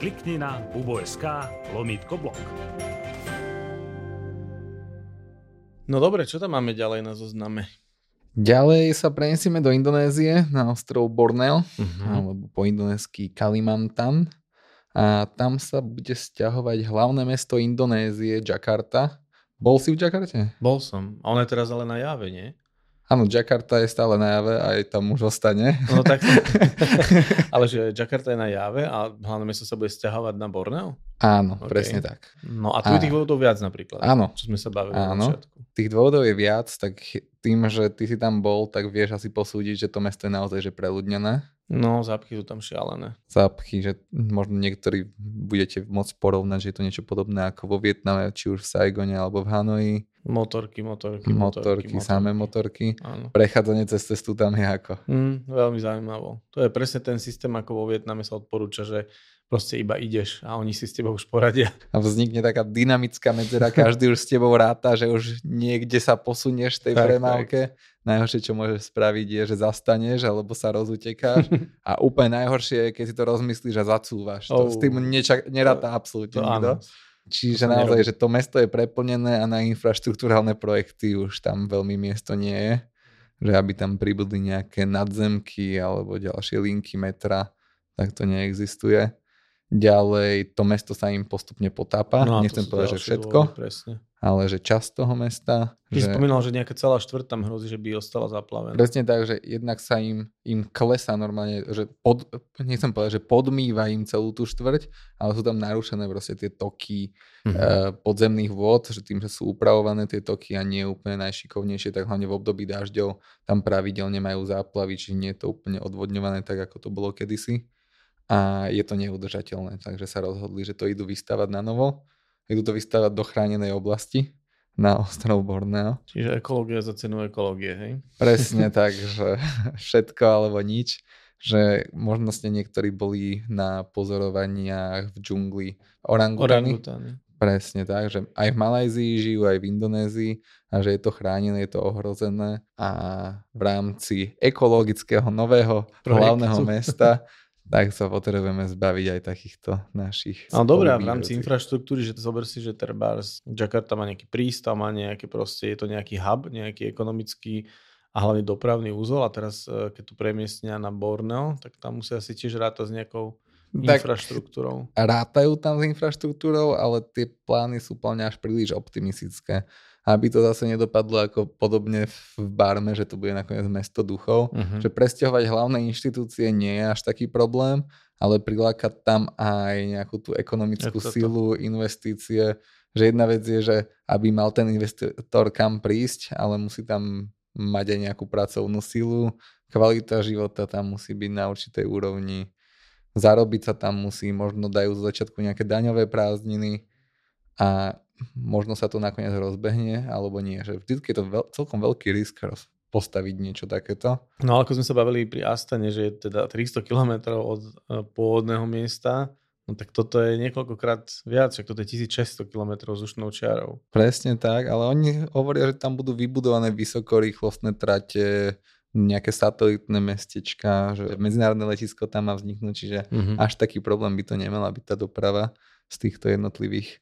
Klikni na bubo.sk lomítko blog. No dobre, čo tam máme ďalej na zozname? Ďalej sa prenesieme do Indonézie na ostrov Borneo, uh-huh. alebo po indonésky Kalimantan. A tam sa bude stiahovať hlavné mesto Indonézie, Jakarta, bol si v Jakarte? Bol som. A on je teraz ale na jave, nie? Áno, Jakarta je stále na jave a aj tam už ostane. No tak, ale že Jakarta je na jave a hlavné mesto sa bude stiahovať na Borneo? Áno, okay. presne tak. No a tu je tých dôvodov viac napríklad. Áno. Čo sme sa bavili áno. na začiatku. Tých dôvodov je viac, tak tým, že ty si tam bol, tak vieš asi posúdiť, že to mesto je naozaj že preľudnené. No, zápchy sú tam šialené. Zápchy, že možno niektorí budete môcť porovnať, že je to niečo podobné ako vo Vietname, či už v Saigone alebo v Hanoji. Motorky, motorky, motorky. Motorky, samé motorky. Áno. Prechádzanie cez cestu tam je ako. Mm, veľmi zaujímavo. To je presne ten systém, ako vo Vietname sa odporúča, že proste iba ideš a oni si s tebou už poradia. A vznikne taká dynamická medzera, každý už s tebou ráta, že už niekde sa posunieš v tej tak, premávke. Tak. Najhoršie, čo môžeš spraviť, je, že zastaneš alebo sa rozutekáš. a úplne najhoršie je, keď si to rozmyslíš a zacúvaš. Oh. To s tým nečak, neráta absolútne to, nikto. Áno. Čiže to naozaj, nerobí. že to mesto je preplnené a na infraštruktúrálne projekty už tam veľmi miesto nie je. Že aby tam pribudli nejaké nadzemky alebo ďalšie linky metra, tak to neexistuje. Ďalej to mesto sa im postupne potápa. No, Nechcem povedať, že všetko, presne. ale že časť toho mesta. Ty že... spomínal, že nejaká celá štvrť tam hrozí, že by ostala zaplavená. Presne tak, že jednak sa im, im klesa normálne, že pod, nechcem povedať, že podmýva im celú tú štvrť, ale sú tam narušené proste tie toky mm-hmm. uh, podzemných vôd, že tým, že sú upravované tie toky a nie úplne najšikovnejšie, tak hlavne v období dažďov tam pravidelne majú záplavy, čiže nie je to úplne odvodňované tak, ako to bolo kedysi a je to neudržateľné, takže sa rozhodli, že to idú vystavať na novo. Idú to vystavať do chránenej oblasti na ostrov Borneo. Čiže ekológia za cenu ekológie, hej? Presne tak, že všetko alebo nič. Že možno ste niektorí boli na pozorovaniach v džungli orangutany. orangutany. Presne tak, že aj v Malajzii žijú, aj v Indonézii a že je to chránené, je to ohrozené a v rámci ekologického nového Projektu. hlavného mesta tak sa potrebujeme zbaviť aj takýchto našich. No dobré, v rámci infraštruktúry, že to zober si, že treba Jakarta má nejaký prístav, má nejaké proste, je to nejaký hub, nejaký ekonomický a hlavne dopravný úzol a teraz e, keď tu premiestnia na Borneo, tak tam musia si tiež rátať s nejakou tak infraštruktúrou. Rátajú tam s infraštruktúrou, ale tie plány sú plne až príliš optimistické aby to zase nedopadlo ako podobne v Barme, že to bude nakoniec mesto duchov. Uh-huh. Že presťahovať hlavné inštitúcie nie je až taký problém, ale prilákať tam aj nejakú tú ekonomickú silu, investície. Že jedna vec je, že aby mal ten investor kam prísť, ale musí tam mať aj nejakú pracovnú silu, kvalita života tam musí byť na určitej úrovni, zarobiť sa tam musí, možno dajú z začiatku nejaké daňové prázdniny a možno sa to nakoniec rozbehne, alebo nie. Že vždy je to veľ, celkom veľký risk roz, postaviť niečo takéto. No ale ako sme sa bavili pri Astane, že je teda 300 km od e, pôvodného miesta, no tak toto je niekoľkokrát viac, však toto je 1600 km s ušnou čiarou. Presne tak, ale oni hovoria, že tam budú vybudované vysokorýchlostné trate, nejaké satelitné mestečka, že medzinárodné letisko tam má vzniknúť, čiže mm-hmm. až taký problém by to nemala byť tá doprava z týchto jednotlivých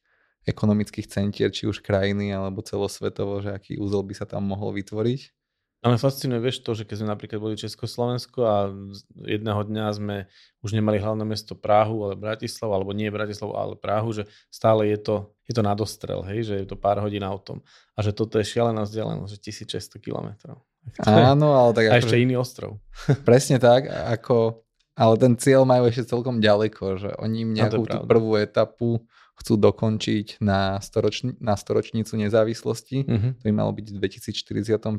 ekonomických centier, či už krajiny alebo celosvetovo, že aký úzol by sa tam mohol vytvoriť. Ale fascinuje, vieš to, že keď sme napríklad boli v Československu a jedného dňa sme už nemali hlavné mesto Prahu, ale Bratislavu, alebo nie Bratislavu, ale Prahu, že stále je to, je to nadostrel, hej, že je to pár hodín autom. A že toto je šialená vzdialenosť, že 1600 kilometrov. Áno, ale tak... A ešte iný ostrov. Presne tak, ako, ale ten cieľ majú ešte celkom ďaleko, že oni im nejakú tú prvú etapu chcú dokončiť na, storočni, na storočnicu nezávislosti. Uh-huh. To by malo byť v 2045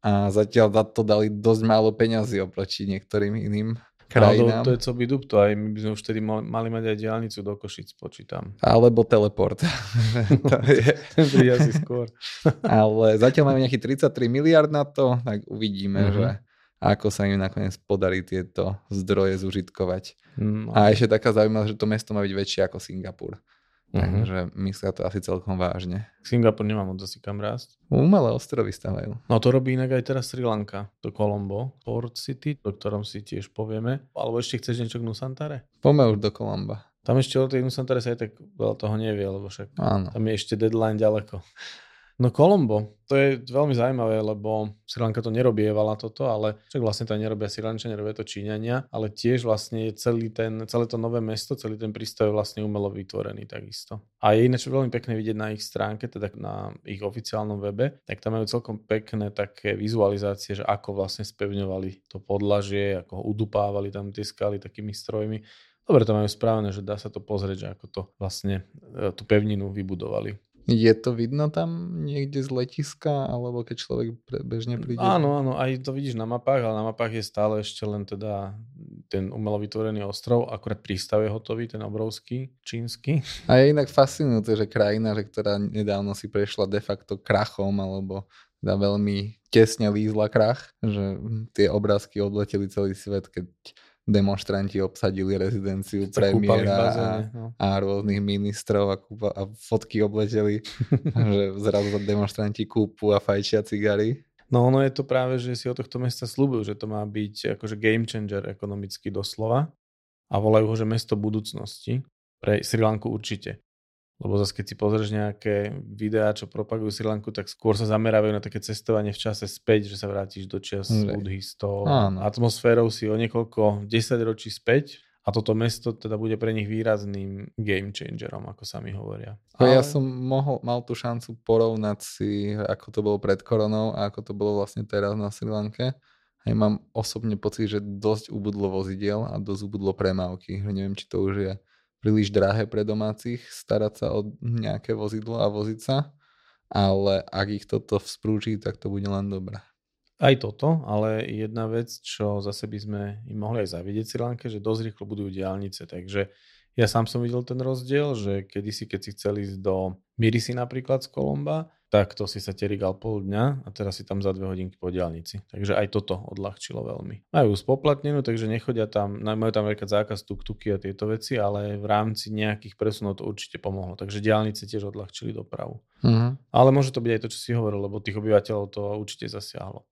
a zatiaľ za to dali dosť málo peňazí oproti niektorým iným. No, to, je co by dub to, aj my by sme už vtedy mali mať aj diálnicu do Košic, počítam. Alebo teleport. asi skôr. Ale zatiaľ máme nejaký 33 miliard na to, tak uvidíme, uh-huh. že ako sa im nakoniec podarí tieto zdroje zužitkovať. Mm, a ešte taká zaujímavá, že to mesto má byť väčšie ako Singapur. Uh-huh. Takže myslia to asi celkom vážne. Singapur nemá moc asi kam rásť. Umelé ostrovy stavajú. No to robí inak aj teraz Sri Lanka, to Colombo, Port City, o ktorom si tiež povieme. Alebo ešte chceš niečo k Nusantare? Poďme už do Kolomba. Tam ešte o tej Nusantare sa aj tak veľa toho nevie, lebo však Áno. tam je ešte deadline ďaleko. No Kolombo, to je veľmi zaujímavé, lebo Sri Lanka to nerobievala toto, ale však vlastne to nerobia Sri Lančania, robia to Číňania, ale tiež vlastne je celý ten, celé to nové mesto, celý ten prístav je vlastne umelo vytvorený takisto. A je ináč veľmi pekné vidieť na ich stránke, teda na ich oficiálnom webe, tak tam majú celkom pekné také vizualizácie, že ako vlastne spevňovali to podlažie, ako ho udupávali tam tie skaly takými strojmi. Dobre to majú správne, že dá sa to pozrieť, že ako to vlastne e, tú pevninu vybudovali. Je to vidno tam niekde z letiska, alebo keď človek bežne príde? Áno, áno, aj to vidíš na mapách, ale na mapách je stále ešte len teda ten umelo vytvorený ostrov, akurát prístav je hotový, ten obrovský, čínsky. A je inak fascinujúce, že krajina, že ktorá nedávno si prešla de facto krachom, alebo teda veľmi tesne lízla krach, že tie obrázky odleteli celý svet, keď demonstranti obsadili rezidenciu Chce premiéra a, no. a rôznych ministrov a, kúpa, a fotky obleteli, že zrazu demonstranti kúpu a fajčia cigary. No ono je to práve, že si od tohto mesta slúbil, že to má byť akože game changer ekonomicky doslova a volajú ho, že mesto budúcnosti. Pre Sri Lanku určite. Lebo zase keď si pozrieš nejaké videá, čo propagujú Sri Lanku, tak skôr sa zamerávajú na také cestovanie v čase späť, že sa vrátiš do čias mm. buddhistov. Atmosférou si o niekoľko 10 ročí späť a toto mesto teda bude pre nich výrazným game changerom, ako sami hovoria. Ale... Ja som mohol, mal tú šancu porovnať si, ako to bolo pred koronou a ako to bolo vlastne teraz na Sri Lanke. Aj mám osobne pocit, že dosť ubudlo vozidiel a dosť ubudlo premávky. Neviem, či to už je príliš drahé pre domácich starať sa o nejaké vozidlo a voziť sa, ale ak ich toto vzprúži, tak to bude len dobré. Aj toto, ale jedna vec, čo zase by sme im mohli aj zavidieť Sri Lanke, že dosť rýchlo budú diálnice, takže ja sám som videl ten rozdiel, že kedysi, keď si chcel ísť do Mirisi napríklad z Kolomba, tak to si sa terigal pol dňa a teraz si tam za dve hodinky po diálnici. Takže aj toto odľahčilo veľmi. Majú spoplatnenú, takže nechodia tam, majú tam veľká zákaz tuk-tuky a tieto veci, ale v rámci nejakých presunov to určite pomohlo. Takže diálnice tiež odľahčili dopravu. Uh-huh. Ale môže to byť aj to, čo si hovoril, lebo tých obyvateľov to určite zasiahlo.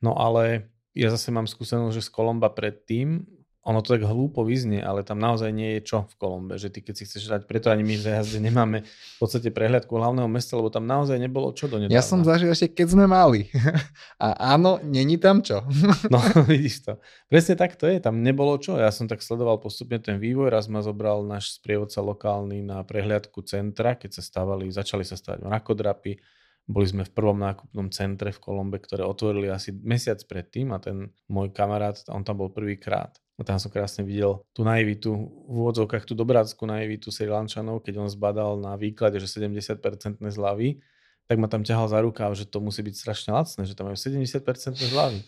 No ale ja zase mám skúsenosť, že z Kolomba predtým ono to tak hlúpo vyznie, ale tam naozaj nie je čo v Kolombe, že ty keď si chceš dať, preto ani my v zajazde nemáme v podstate prehľadku hlavného mesta, lebo tam naozaj nebolo čo do nedávna. Ja som zažil ešte keď sme mali. A áno, není tam čo. No, vidíš to. Presne tak to je, tam nebolo čo. Ja som tak sledoval postupne ten vývoj, raz ma zobral náš sprievodca lokálny na prehliadku centra, keď sa stávali, začali sa stavať mrakodrapy, boli sme v prvom nákupnom centre v Kolombe, ktoré otvorili asi mesiac predtým a ten môj kamarát, on tam bol prvýkrát. A tam som krásne videl tú naivitu, v úvodzovkách tú dobráckú naivitu Sri keď on zbadal na výklade, že 70% zľavy, tak ma tam ťahal za rukáv, že to musí byť strašne lacné, že tam majú 70% zľavy.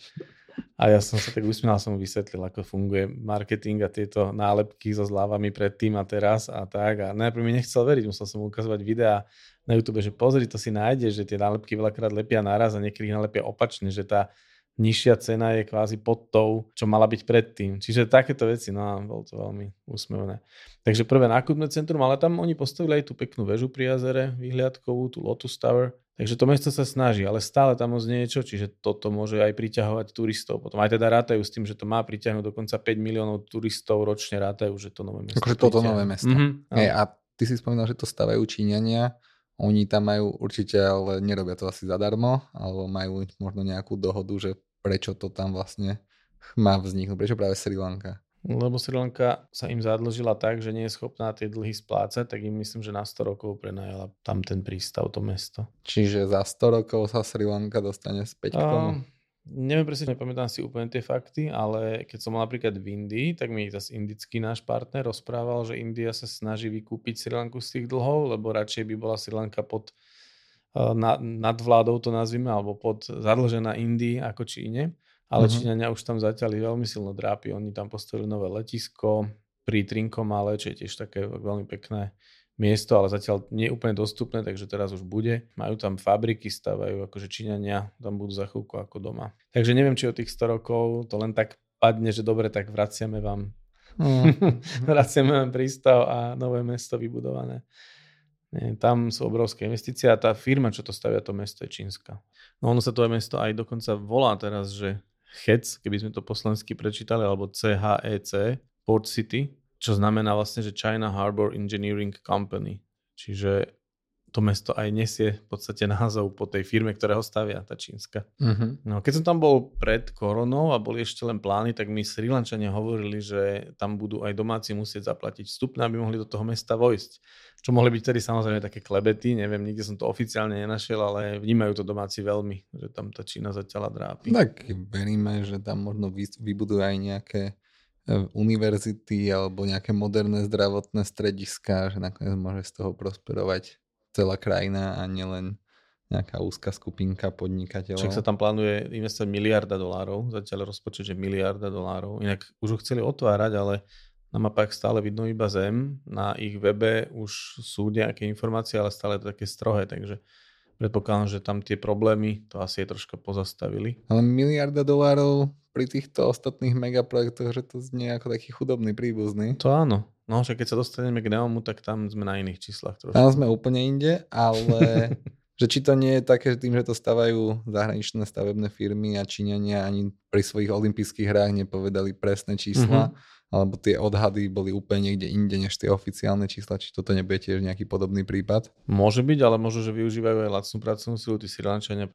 A ja som sa tak usmial, som mu vysvetlil, ako funguje marketing a tieto nálepky so zľavami predtým a teraz a tak. A najprv mi nechcel veriť, musel som mu ukazovať videá na YouTube, že pozri, to si nájdeš, že tie nálepky veľakrát lepia naraz a niekedy nalepia opačne, že tá nižšia cena je kvázi pod tou, čo mala byť predtým. Čiže takéto veci, no a bolo to veľmi úsmevné. Takže prvé nákupné centrum, ale tam oni postavili aj tú peknú väžu pri jazere, vyhliadkovú, tú Lotus Tower. Takže to mesto sa snaží, ale stále tam moc niečo, čiže toto môže aj priťahovať turistov. Potom aj teda rátajú s tým, že to má priťahnuť dokonca 5 miliónov turistov ročne rátajú, že to nové mesto. Akože toto nové mesto. Mm-hmm, Hej, a ty si spomínal, že to stavajú Číňania Oni tam majú určite, ale nerobia to asi zadarmo, alebo majú možno nejakú dohodu, že prečo to tam vlastne má vzniknúť, prečo práve Sri Lanka. Lebo Sri Lanka sa im zadlžila tak, že nie je schopná tie dlhy splácať, tak im myslím, že na 100 rokov prenajala tam ten prístav, to mesto. Čiže za 100 rokov sa Sri Lanka dostane späť k tomu? Neviem presne, nepamätám si úplne tie fakty, ale keď som mal napríklad v Indii, tak mi zase indický náš partner rozprával, že India sa snaží vykúpiť Sri Lanku z tých dlhov, lebo radšej by bola Sri Lanka pod na, nad vládou to nazvime, alebo pod zadlžená Indii ako Číne. Ale uh-huh. Číňania už tam zatiaľ veľmi silno drápi. Oni tam postavili nové letisko pri Trinkomale, čo je tiež také veľmi pekné miesto, ale zatiaľ nie je úplne dostupné, takže teraz už bude. Majú tam fabriky, stavajú, akože Číňania tam budú za chvíľku ako doma. Takže neviem, či o tých 100 rokov to len tak padne, že dobre, tak vraciame vám mm. vraciame vám prístav a nové mesto vybudované. Nie, tam sú obrovské investície a tá firma, čo to stavia, to mesto je čínska. No ono sa to mesto aj dokonca volá teraz, že HEC, keby sme to po slovensky prečítali, alebo CHEC, Port City, čo znamená vlastne, že China Harbor Engineering Company. Čiže to mesto aj nesie v podstate názov po tej firme, ktorá ho stavia, tá čínska. Uh-huh. No, keď som tam bol pred koronou a boli ešte len plány, tak mi Sri Lančania hovorili, že tam budú aj domáci musieť zaplatiť vstupné, aby mohli do toho mesta vojsť. Čo mohli byť tedy samozrejme také klebety, neviem, nikde som to oficiálne nenašiel, ale vnímajú to domáci veľmi, že tam tá Čína zatiaľ drápi. Tak veríme, že tam možno vybudujú aj nejaké univerzity alebo nejaké moderné zdravotné strediska, že nakoniec môže z toho prosperovať celá krajina a nielen nejaká úzka skupinka podnikateľov. Však sa tam plánuje investovať miliarda dolárov, zatiaľ rozpočet, že miliarda dolárov. Inak už ho chceli otvárať, ale na mapách stále vidno iba zem. Na ich webe už sú nejaké informácie, ale stále je to také strohé, takže predpokladám, že tam tie problémy to asi je troška pozastavili. Ale miliarda dolárov pri týchto ostatných megaprojektoch, že to znie ako taký chudobný príbuzný. To áno. No, že keď sa dostaneme k Neomu, tak tam sme na iných číslach trošku. Tam sme úplne inde, ale že či to nie je také, že tým, že to stavajú zahraničné stavebné firmy a Číňania ani pri svojich olympijských hrách nepovedali presné čísla, mm-hmm alebo tie odhady boli úplne niekde inde než tie oficiálne čísla, či toto nebude tiež nejaký podobný prípad? Môže byť, ale možno, že využívajú aj lacnú pracovnú silu, tí Sri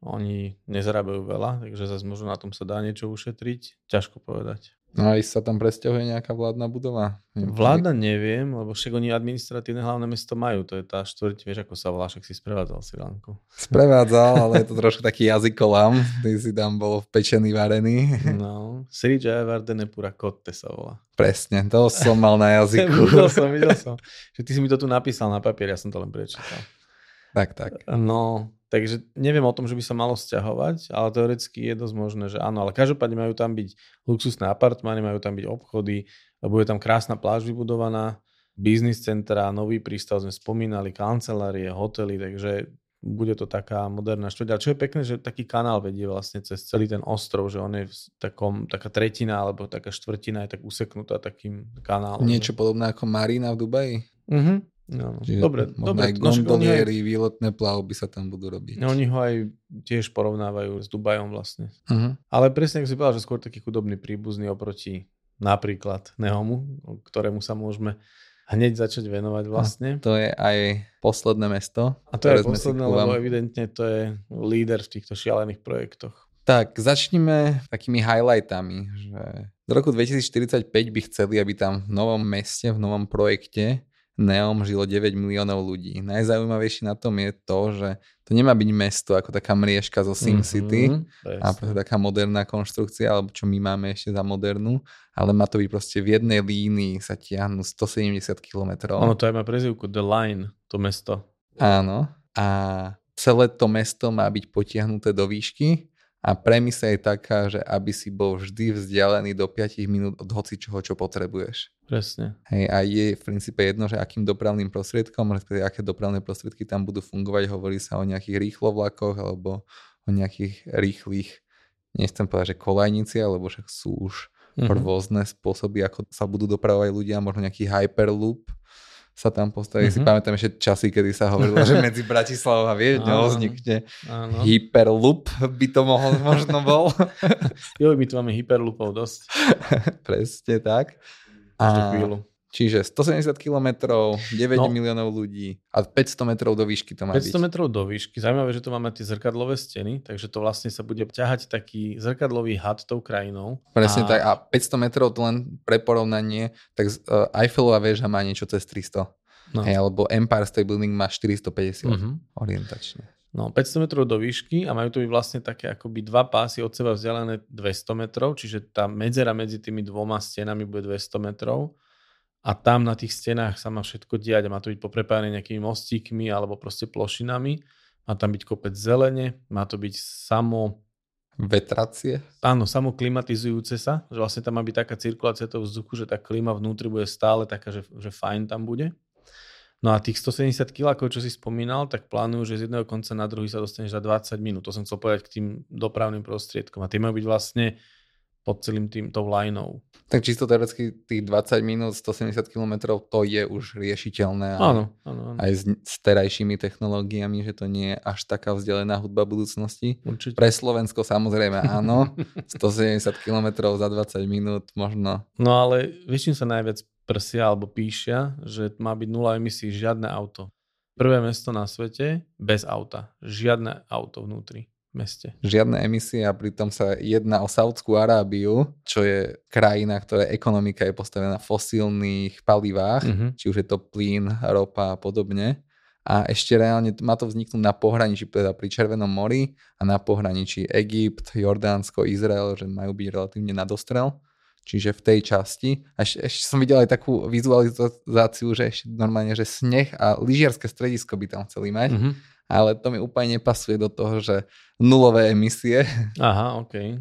oni nezarábajú veľa, takže zase možno na tom sa dá niečo ušetriť, ťažko povedať. No a sa tam presťahuje nejaká vládna budova? Vláda neviem, lebo však oni administratívne hlavné mesto majú. To je tá štvrť, vieš ako sa volá, však si sprevádzal si Lanku. Sprevádzal, ale je to trošku taký jazykolám. Ty si tam bol pečený, varený. No, Sri Jayavardenepura Kotte sa volá. Presne, to som mal na jazyku. videl som, videl som. Že ty si mi to tu napísal na papier, ja som to len prečítal. Tak, tak. No, Takže neviem o tom, že by sa malo sťahovať, ale teoreticky je dosť možné, že áno. Ale každopádne majú tam byť luxusné apartmány, majú tam byť obchody, bude tam krásna pláž vybudovaná, biznis centra, nový prístav sme spomínali, kancelárie, hotely, takže bude to taká moderná štvrť. A čo je pekné, že taký kanál vedie vlastne cez celý ten ostrov, že on je v takom, taká tretina alebo taká štvrtina je tak useknutá takým kanálom. Niečo podobné ako Marina v Dubaji? Mhm, No, no. dobre, dobre. Aj gondoliery, aj... výletné plavby sa tam budú robiť. No, oni ho aj tiež porovnávajú s Dubajom vlastne. Uh-huh. Ale presne, ako si povedal, že skôr taký chudobný príbuzný oproti napríklad Nehomu, ktorému sa môžeme hneď začať venovať vlastne. A to je aj posledné mesto. A to je posledné, lebo evidentne to je líder v týchto šialených projektoch. Tak, začníme takými highlightami, že do roku 2045 by chceli, aby tam v novom meste, v novom projekte Neom žilo 9 miliónov ľudí. Najzaujímavejšie na tom je to, že to nemá byť mesto ako taká mriežka zo SimCity mm-hmm, a proste taká moderná konštrukcia, alebo čo my máme ešte za modernú, ale má to byť proste v jednej línii sa tiahnu 170 km. Ono to aj má prezivku The Line, to mesto. Áno. A celé to mesto má byť potiahnuté do výšky a premisa je taká, že aby si bol vždy vzdialený do 5 minút od hoci čoho, čo potrebuješ. Presne. Hej, a je v princípe jedno, že akým dopravným prostriedkom, respektíve aké dopravné prostriedky tam budú fungovať. Hovorí sa o nejakých rýchlovlakoch alebo o nejakých rýchlych, nechcem povedať, že kolajnici, alebo však sú už mm-hmm. rôzne spôsoby, ako sa budú dopravovať ľudia, možno nejaký hyperloop, sa tam postaví. Mm-hmm. Si mhm. pamätám ešte časy, kedy sa hovorilo, že medzi Bratislavou a Viedňou vznikne hyperloop, by to mohol, možno bol. jo, my tu máme hyperloopov dosť. Presne tak. A Čiže 170 km, 9 No. miliónov ľudí a 500 metrov do výšky to má 500 byť. metrov do výšky. Zaujímavé, že to máme tie zrkadlové steny, takže to vlastne sa bude ťahať taký zrkadlový had tou krajinou. Presne a, tak. A 500 metrov to len pre porovnanie, tak uh, Eiffelová väža má niečo cez 300. No. Hej, alebo Empire State Building má 450 Mhm. orientačne. No, 500 metrov do výšky a majú to byť vlastne také akoby dva pásy od seba vzdialené 200 metrov, čiže tá medzera medzi tými dvoma stenami bude 200 metrov a tam na tých stenách sa má všetko diať a má to byť poprepájane nejakými mostíkmi alebo proste plošinami. Má tam byť kopec zelene, má to byť samo, Vetracie. áno, samo klimatizujúce sa, že vlastne tam má byť taká cirkulácia toho vzduchu, že tá klíma vnútri bude stále taká, že, že fajn tam bude. No a tých 170 kg, čo si spomínal, tak plánujú, že z jedného konca na druhý sa dostaneš za 20 minút. To som chcel povedať k tým dopravným prostriedkom. A tie majú byť vlastne pod celým tým tou lineou. Tak čisto teoreticky tých 20 minút, 170 km, to je už riešiteľné. Áno, áno, áno. Aj s, s terajšími technológiami, že to nie je až taká vzdialená hudba budúcnosti. Určite. Pre Slovensko samozrejme áno. 170 km za 20 minút možno. No ale vieš, čím sa najviac prsia alebo píšia, že má byť nula emisí žiadne auto. Prvé mesto na svete bez auta. Žiadne auto vnútri meste. Žiadne emisie a pritom sa jedná o Saudskú Arábiu, čo je krajina, ktorej ekonomika je postavená na fosílnych palivách, Mhm. či už je to plyn, ropa a podobne. A ešte reálne má to vzniknúť na pohraničí, teda pri Červenom mori a na pohraničí Egypt, Jordánsko, Izrael, že majú byť relatívne na dostrel. Čiže v tej časti. A ešte, ešte som videl aj takú vizualizáciu, že ešte normálne, že sneh a lyžiarske stredisko by tam chceli mať. Mhm. Ale to mi úplne nepasuje do toho, že nulové emisie. Aha, OK.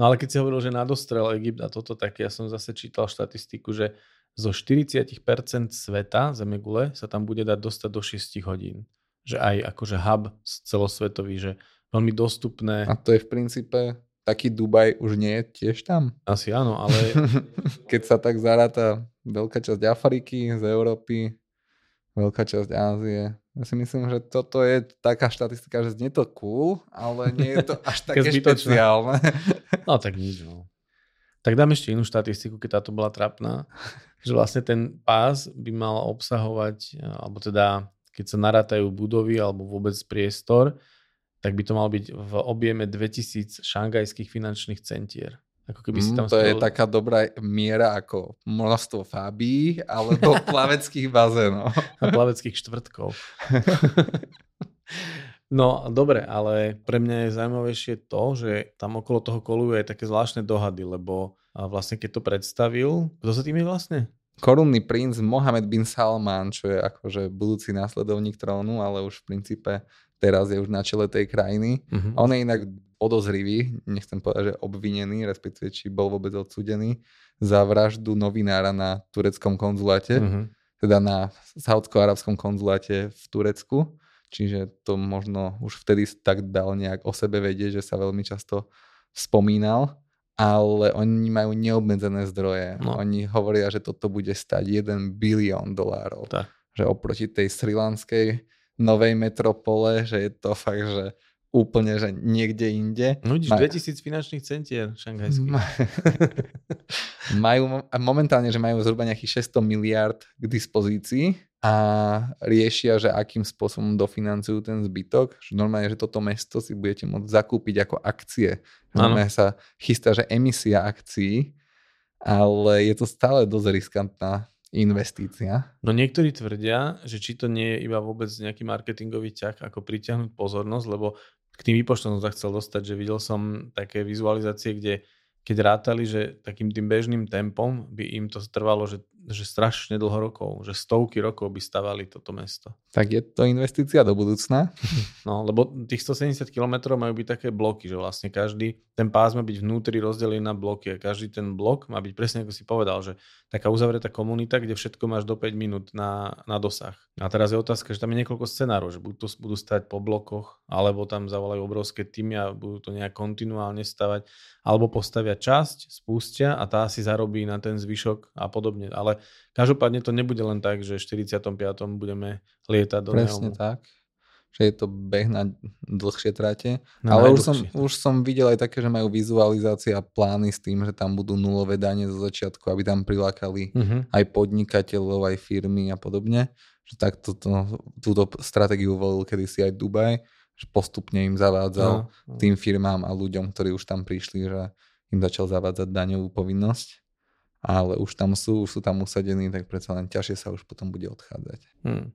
No ale keď si hovoril, že nadostrel Egypt a toto, tak ja som zase čítal štatistiku, že zo 40% sveta Zemegule sa tam bude dať dostať do 6 hodín. Že aj akože hub celosvetový, že veľmi dostupné. A to je v princípe taký Dubaj už nie je tiež tam. Asi áno, ale Keď sa tak zaráta veľká časť Afriky, z Európy, veľká časť Ázie. Ja si myslím, že toto je taká štatistika, že znie to cool, ale nie je to až také špeciálne. no tak nič. No. Tak dám ešte inú štatistiku, keď táto bola trapná. Že vlastne ten pás by mal obsahovať, alebo teda keď sa narátajú budovy alebo vôbec priestor, tak by to mal byť v objeme 2000 šangajských finančných centier. Ako keby si Mm, tam to je spravil- taká dobrá miera ako množstvo fábí alebo plaveckých bazénov. a plaveckých štvrtkov. No dobre, ale pre mňa je zaujímavejšie to, že tam okolo toho kolujú aj také zvláštne dohady, lebo vlastne keď to predstavil, kto sa tým je vlastne? Korunný princ Mohamed bin Salman, čo je akože budúci následovník trónu, ale už v princípe teraz je už na čele tej krajiny. Mhm. On je inak podozrivý, nechcem povedať, že obvinený, respektíve či bol vôbec odsudený za vraždu novinára na tureckom konzuláte, Mhm. teda na saudsko-arabskom konzuláte v Turecku. Čiže to možno už vtedy tak dal nejak o sebe vedieť, že sa veľmi často spomínal, ale oni majú neobmedzené zdroje. No. Oni hovoria, že toto bude stať 1 bilión dolárov. Tak. Že oproti tej srilanskej novej metropole, že je to fakt, že úplne, že niekde inde. No vidíš, Maj- 2000 finančných centier šanghajských. Ma- majú, momentálne, že majú zhruba nejakých 600 miliard k dispozícii a riešia, že akým spôsobom dofinancujú ten zbytok. Že normálne, že toto mesto si budete môcť zakúpiť ako akcie. Normálne sa chystá, že emisia akcií, ale je to stále dosť riskantná investícia. No niektorí tvrdia, že či to nie je iba vôbec nejaký marketingový ťah, ako pritiahnuť pozornosť, lebo k tým výpočtom som sa chcel dostať, že videl som také vizualizácie, kde keď rátali, že takým tým bežným tempom by im to trvalo, že, že strašne dlho rokov, že stovky rokov by stavali toto mesto. Tak je to investícia do budúcna. No, lebo tých 170 km majú byť také bloky, že vlastne každý, ten pás má byť vnútri rozdelený na bloky a každý ten blok má byť presne ako si povedal, že taká uzavretá komunita, kde všetko máš do 5 minút na, na dosah. A teraz je otázka, že tam je niekoľko scenárov, že buď to budú stať po blokoch, alebo tam zavolajú obrovské týmy a budú to nejak kontinuálne stavať, alebo postavia časť, spustia a tá si zarobí na ten zvyšok a podobne. Ale každopádne to nebude len tak, že v 45. budeme lietať do Presne Neomu. tak. že je to beh na dlhšie trate. Na Ale už som, už som videl aj také, že majú vizualizácie a plány s tým, že tam budú nulové dane zo začiatku, aby tam prilákali Mhm. aj podnikateľov, aj firmy a podobne. Že takto to, túto stratégiu volil kedysi aj Dubaj, že postupne im zavádzal No, no. tým firmám a ľuďom, ktorí už tam prišli, že im začal zavádzať daňovú povinnosť. Ale už tam sú, už sú tam usadení, tak predsa len ťažšie sa už potom bude odchádzať. Hmm.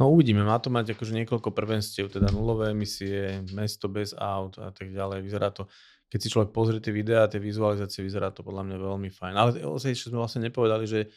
No uvidíme, má to mať akože niekoľko prvenstiev, teda nulové emisie, mesto bez aut a tak ďalej. Vyzerá to, keď si človek pozrie tie videá, tie vizualizácie, vyzerá to podľa mňa veľmi fajn. Ale čo sme vlastne nepovedali, že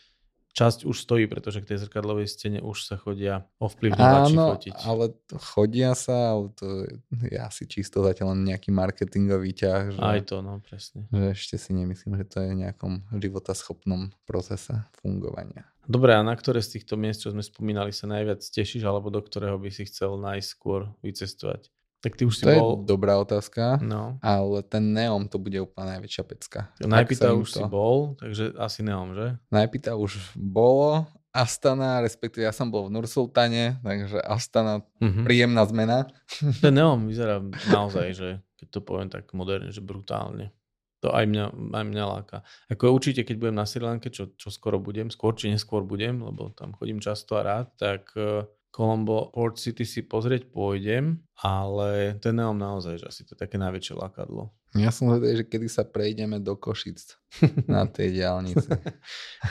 časť už stojí, pretože k tej zrkadlovej stene už sa chodia ovplyvňovači Áno, fotiť. ale chodia sa, ale to je asi čisto zatiaľ len nejaký marketingový ťah, že, Aj to, no presne. že ešte si nemyslím, že to je v nejakom životaschopnom procese fungovania. Dobre, a na ktoré z týchto miest, čo sme spomínali, sa najviac tešíš, alebo do ktorého by si chcel najskôr vycestovať? Tak ty už si To je bol... dobrá otázka, No. ale ten Neom to bude úplne najväčšia pecka. Im už si to- bol, takže asi neom, že? Najpýta už bolo, Astana, respektíve ja som bol v Nursultane, takže Astana, Mhm. príjemná zmena. Ten neom vyzerá naozaj, že keď to poviem tak moderne, že brutálne. To aj mňa, aj mňa láka. Ako určite, keď budem na Sri Lanke, čo, čo skoro budem, skôr či neskôr budem, lebo tam chodím často a rád, tak eh, Colombo Port City si pozrieť pôjdem, ale ten neom naozaj, že asi to je také najväčšie lákadlo. Ja som zvedavý, že kedy sa prejdeme do Košic na tej diálnici.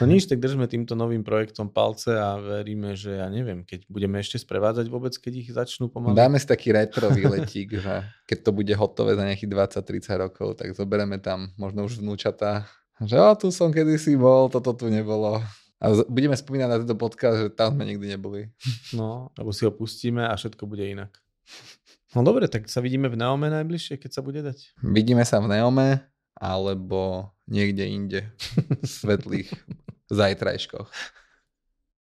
No nič, tak držme týmto novým projektom palce a veríme, že ja neviem, keď budeme ešte sprevádzať vôbec, keď ich začnú pomaly. Dáme si taký retro výletík, že keď to bude hotové za nejakých 20-30 rokov, tak zoberieme tam možno už vnúčatá, že o, tu som kedysi bol, toto tu nebolo. A budeme spomínať na tento podcast, že tam sme nikdy neboli. No, alebo si ho pustíme a všetko bude inak. No dobre, tak sa vidíme v Neome najbližšie, keď sa bude dať. Vidíme sa v Neome, alebo niekde inde v svetlých zajtrajškoch.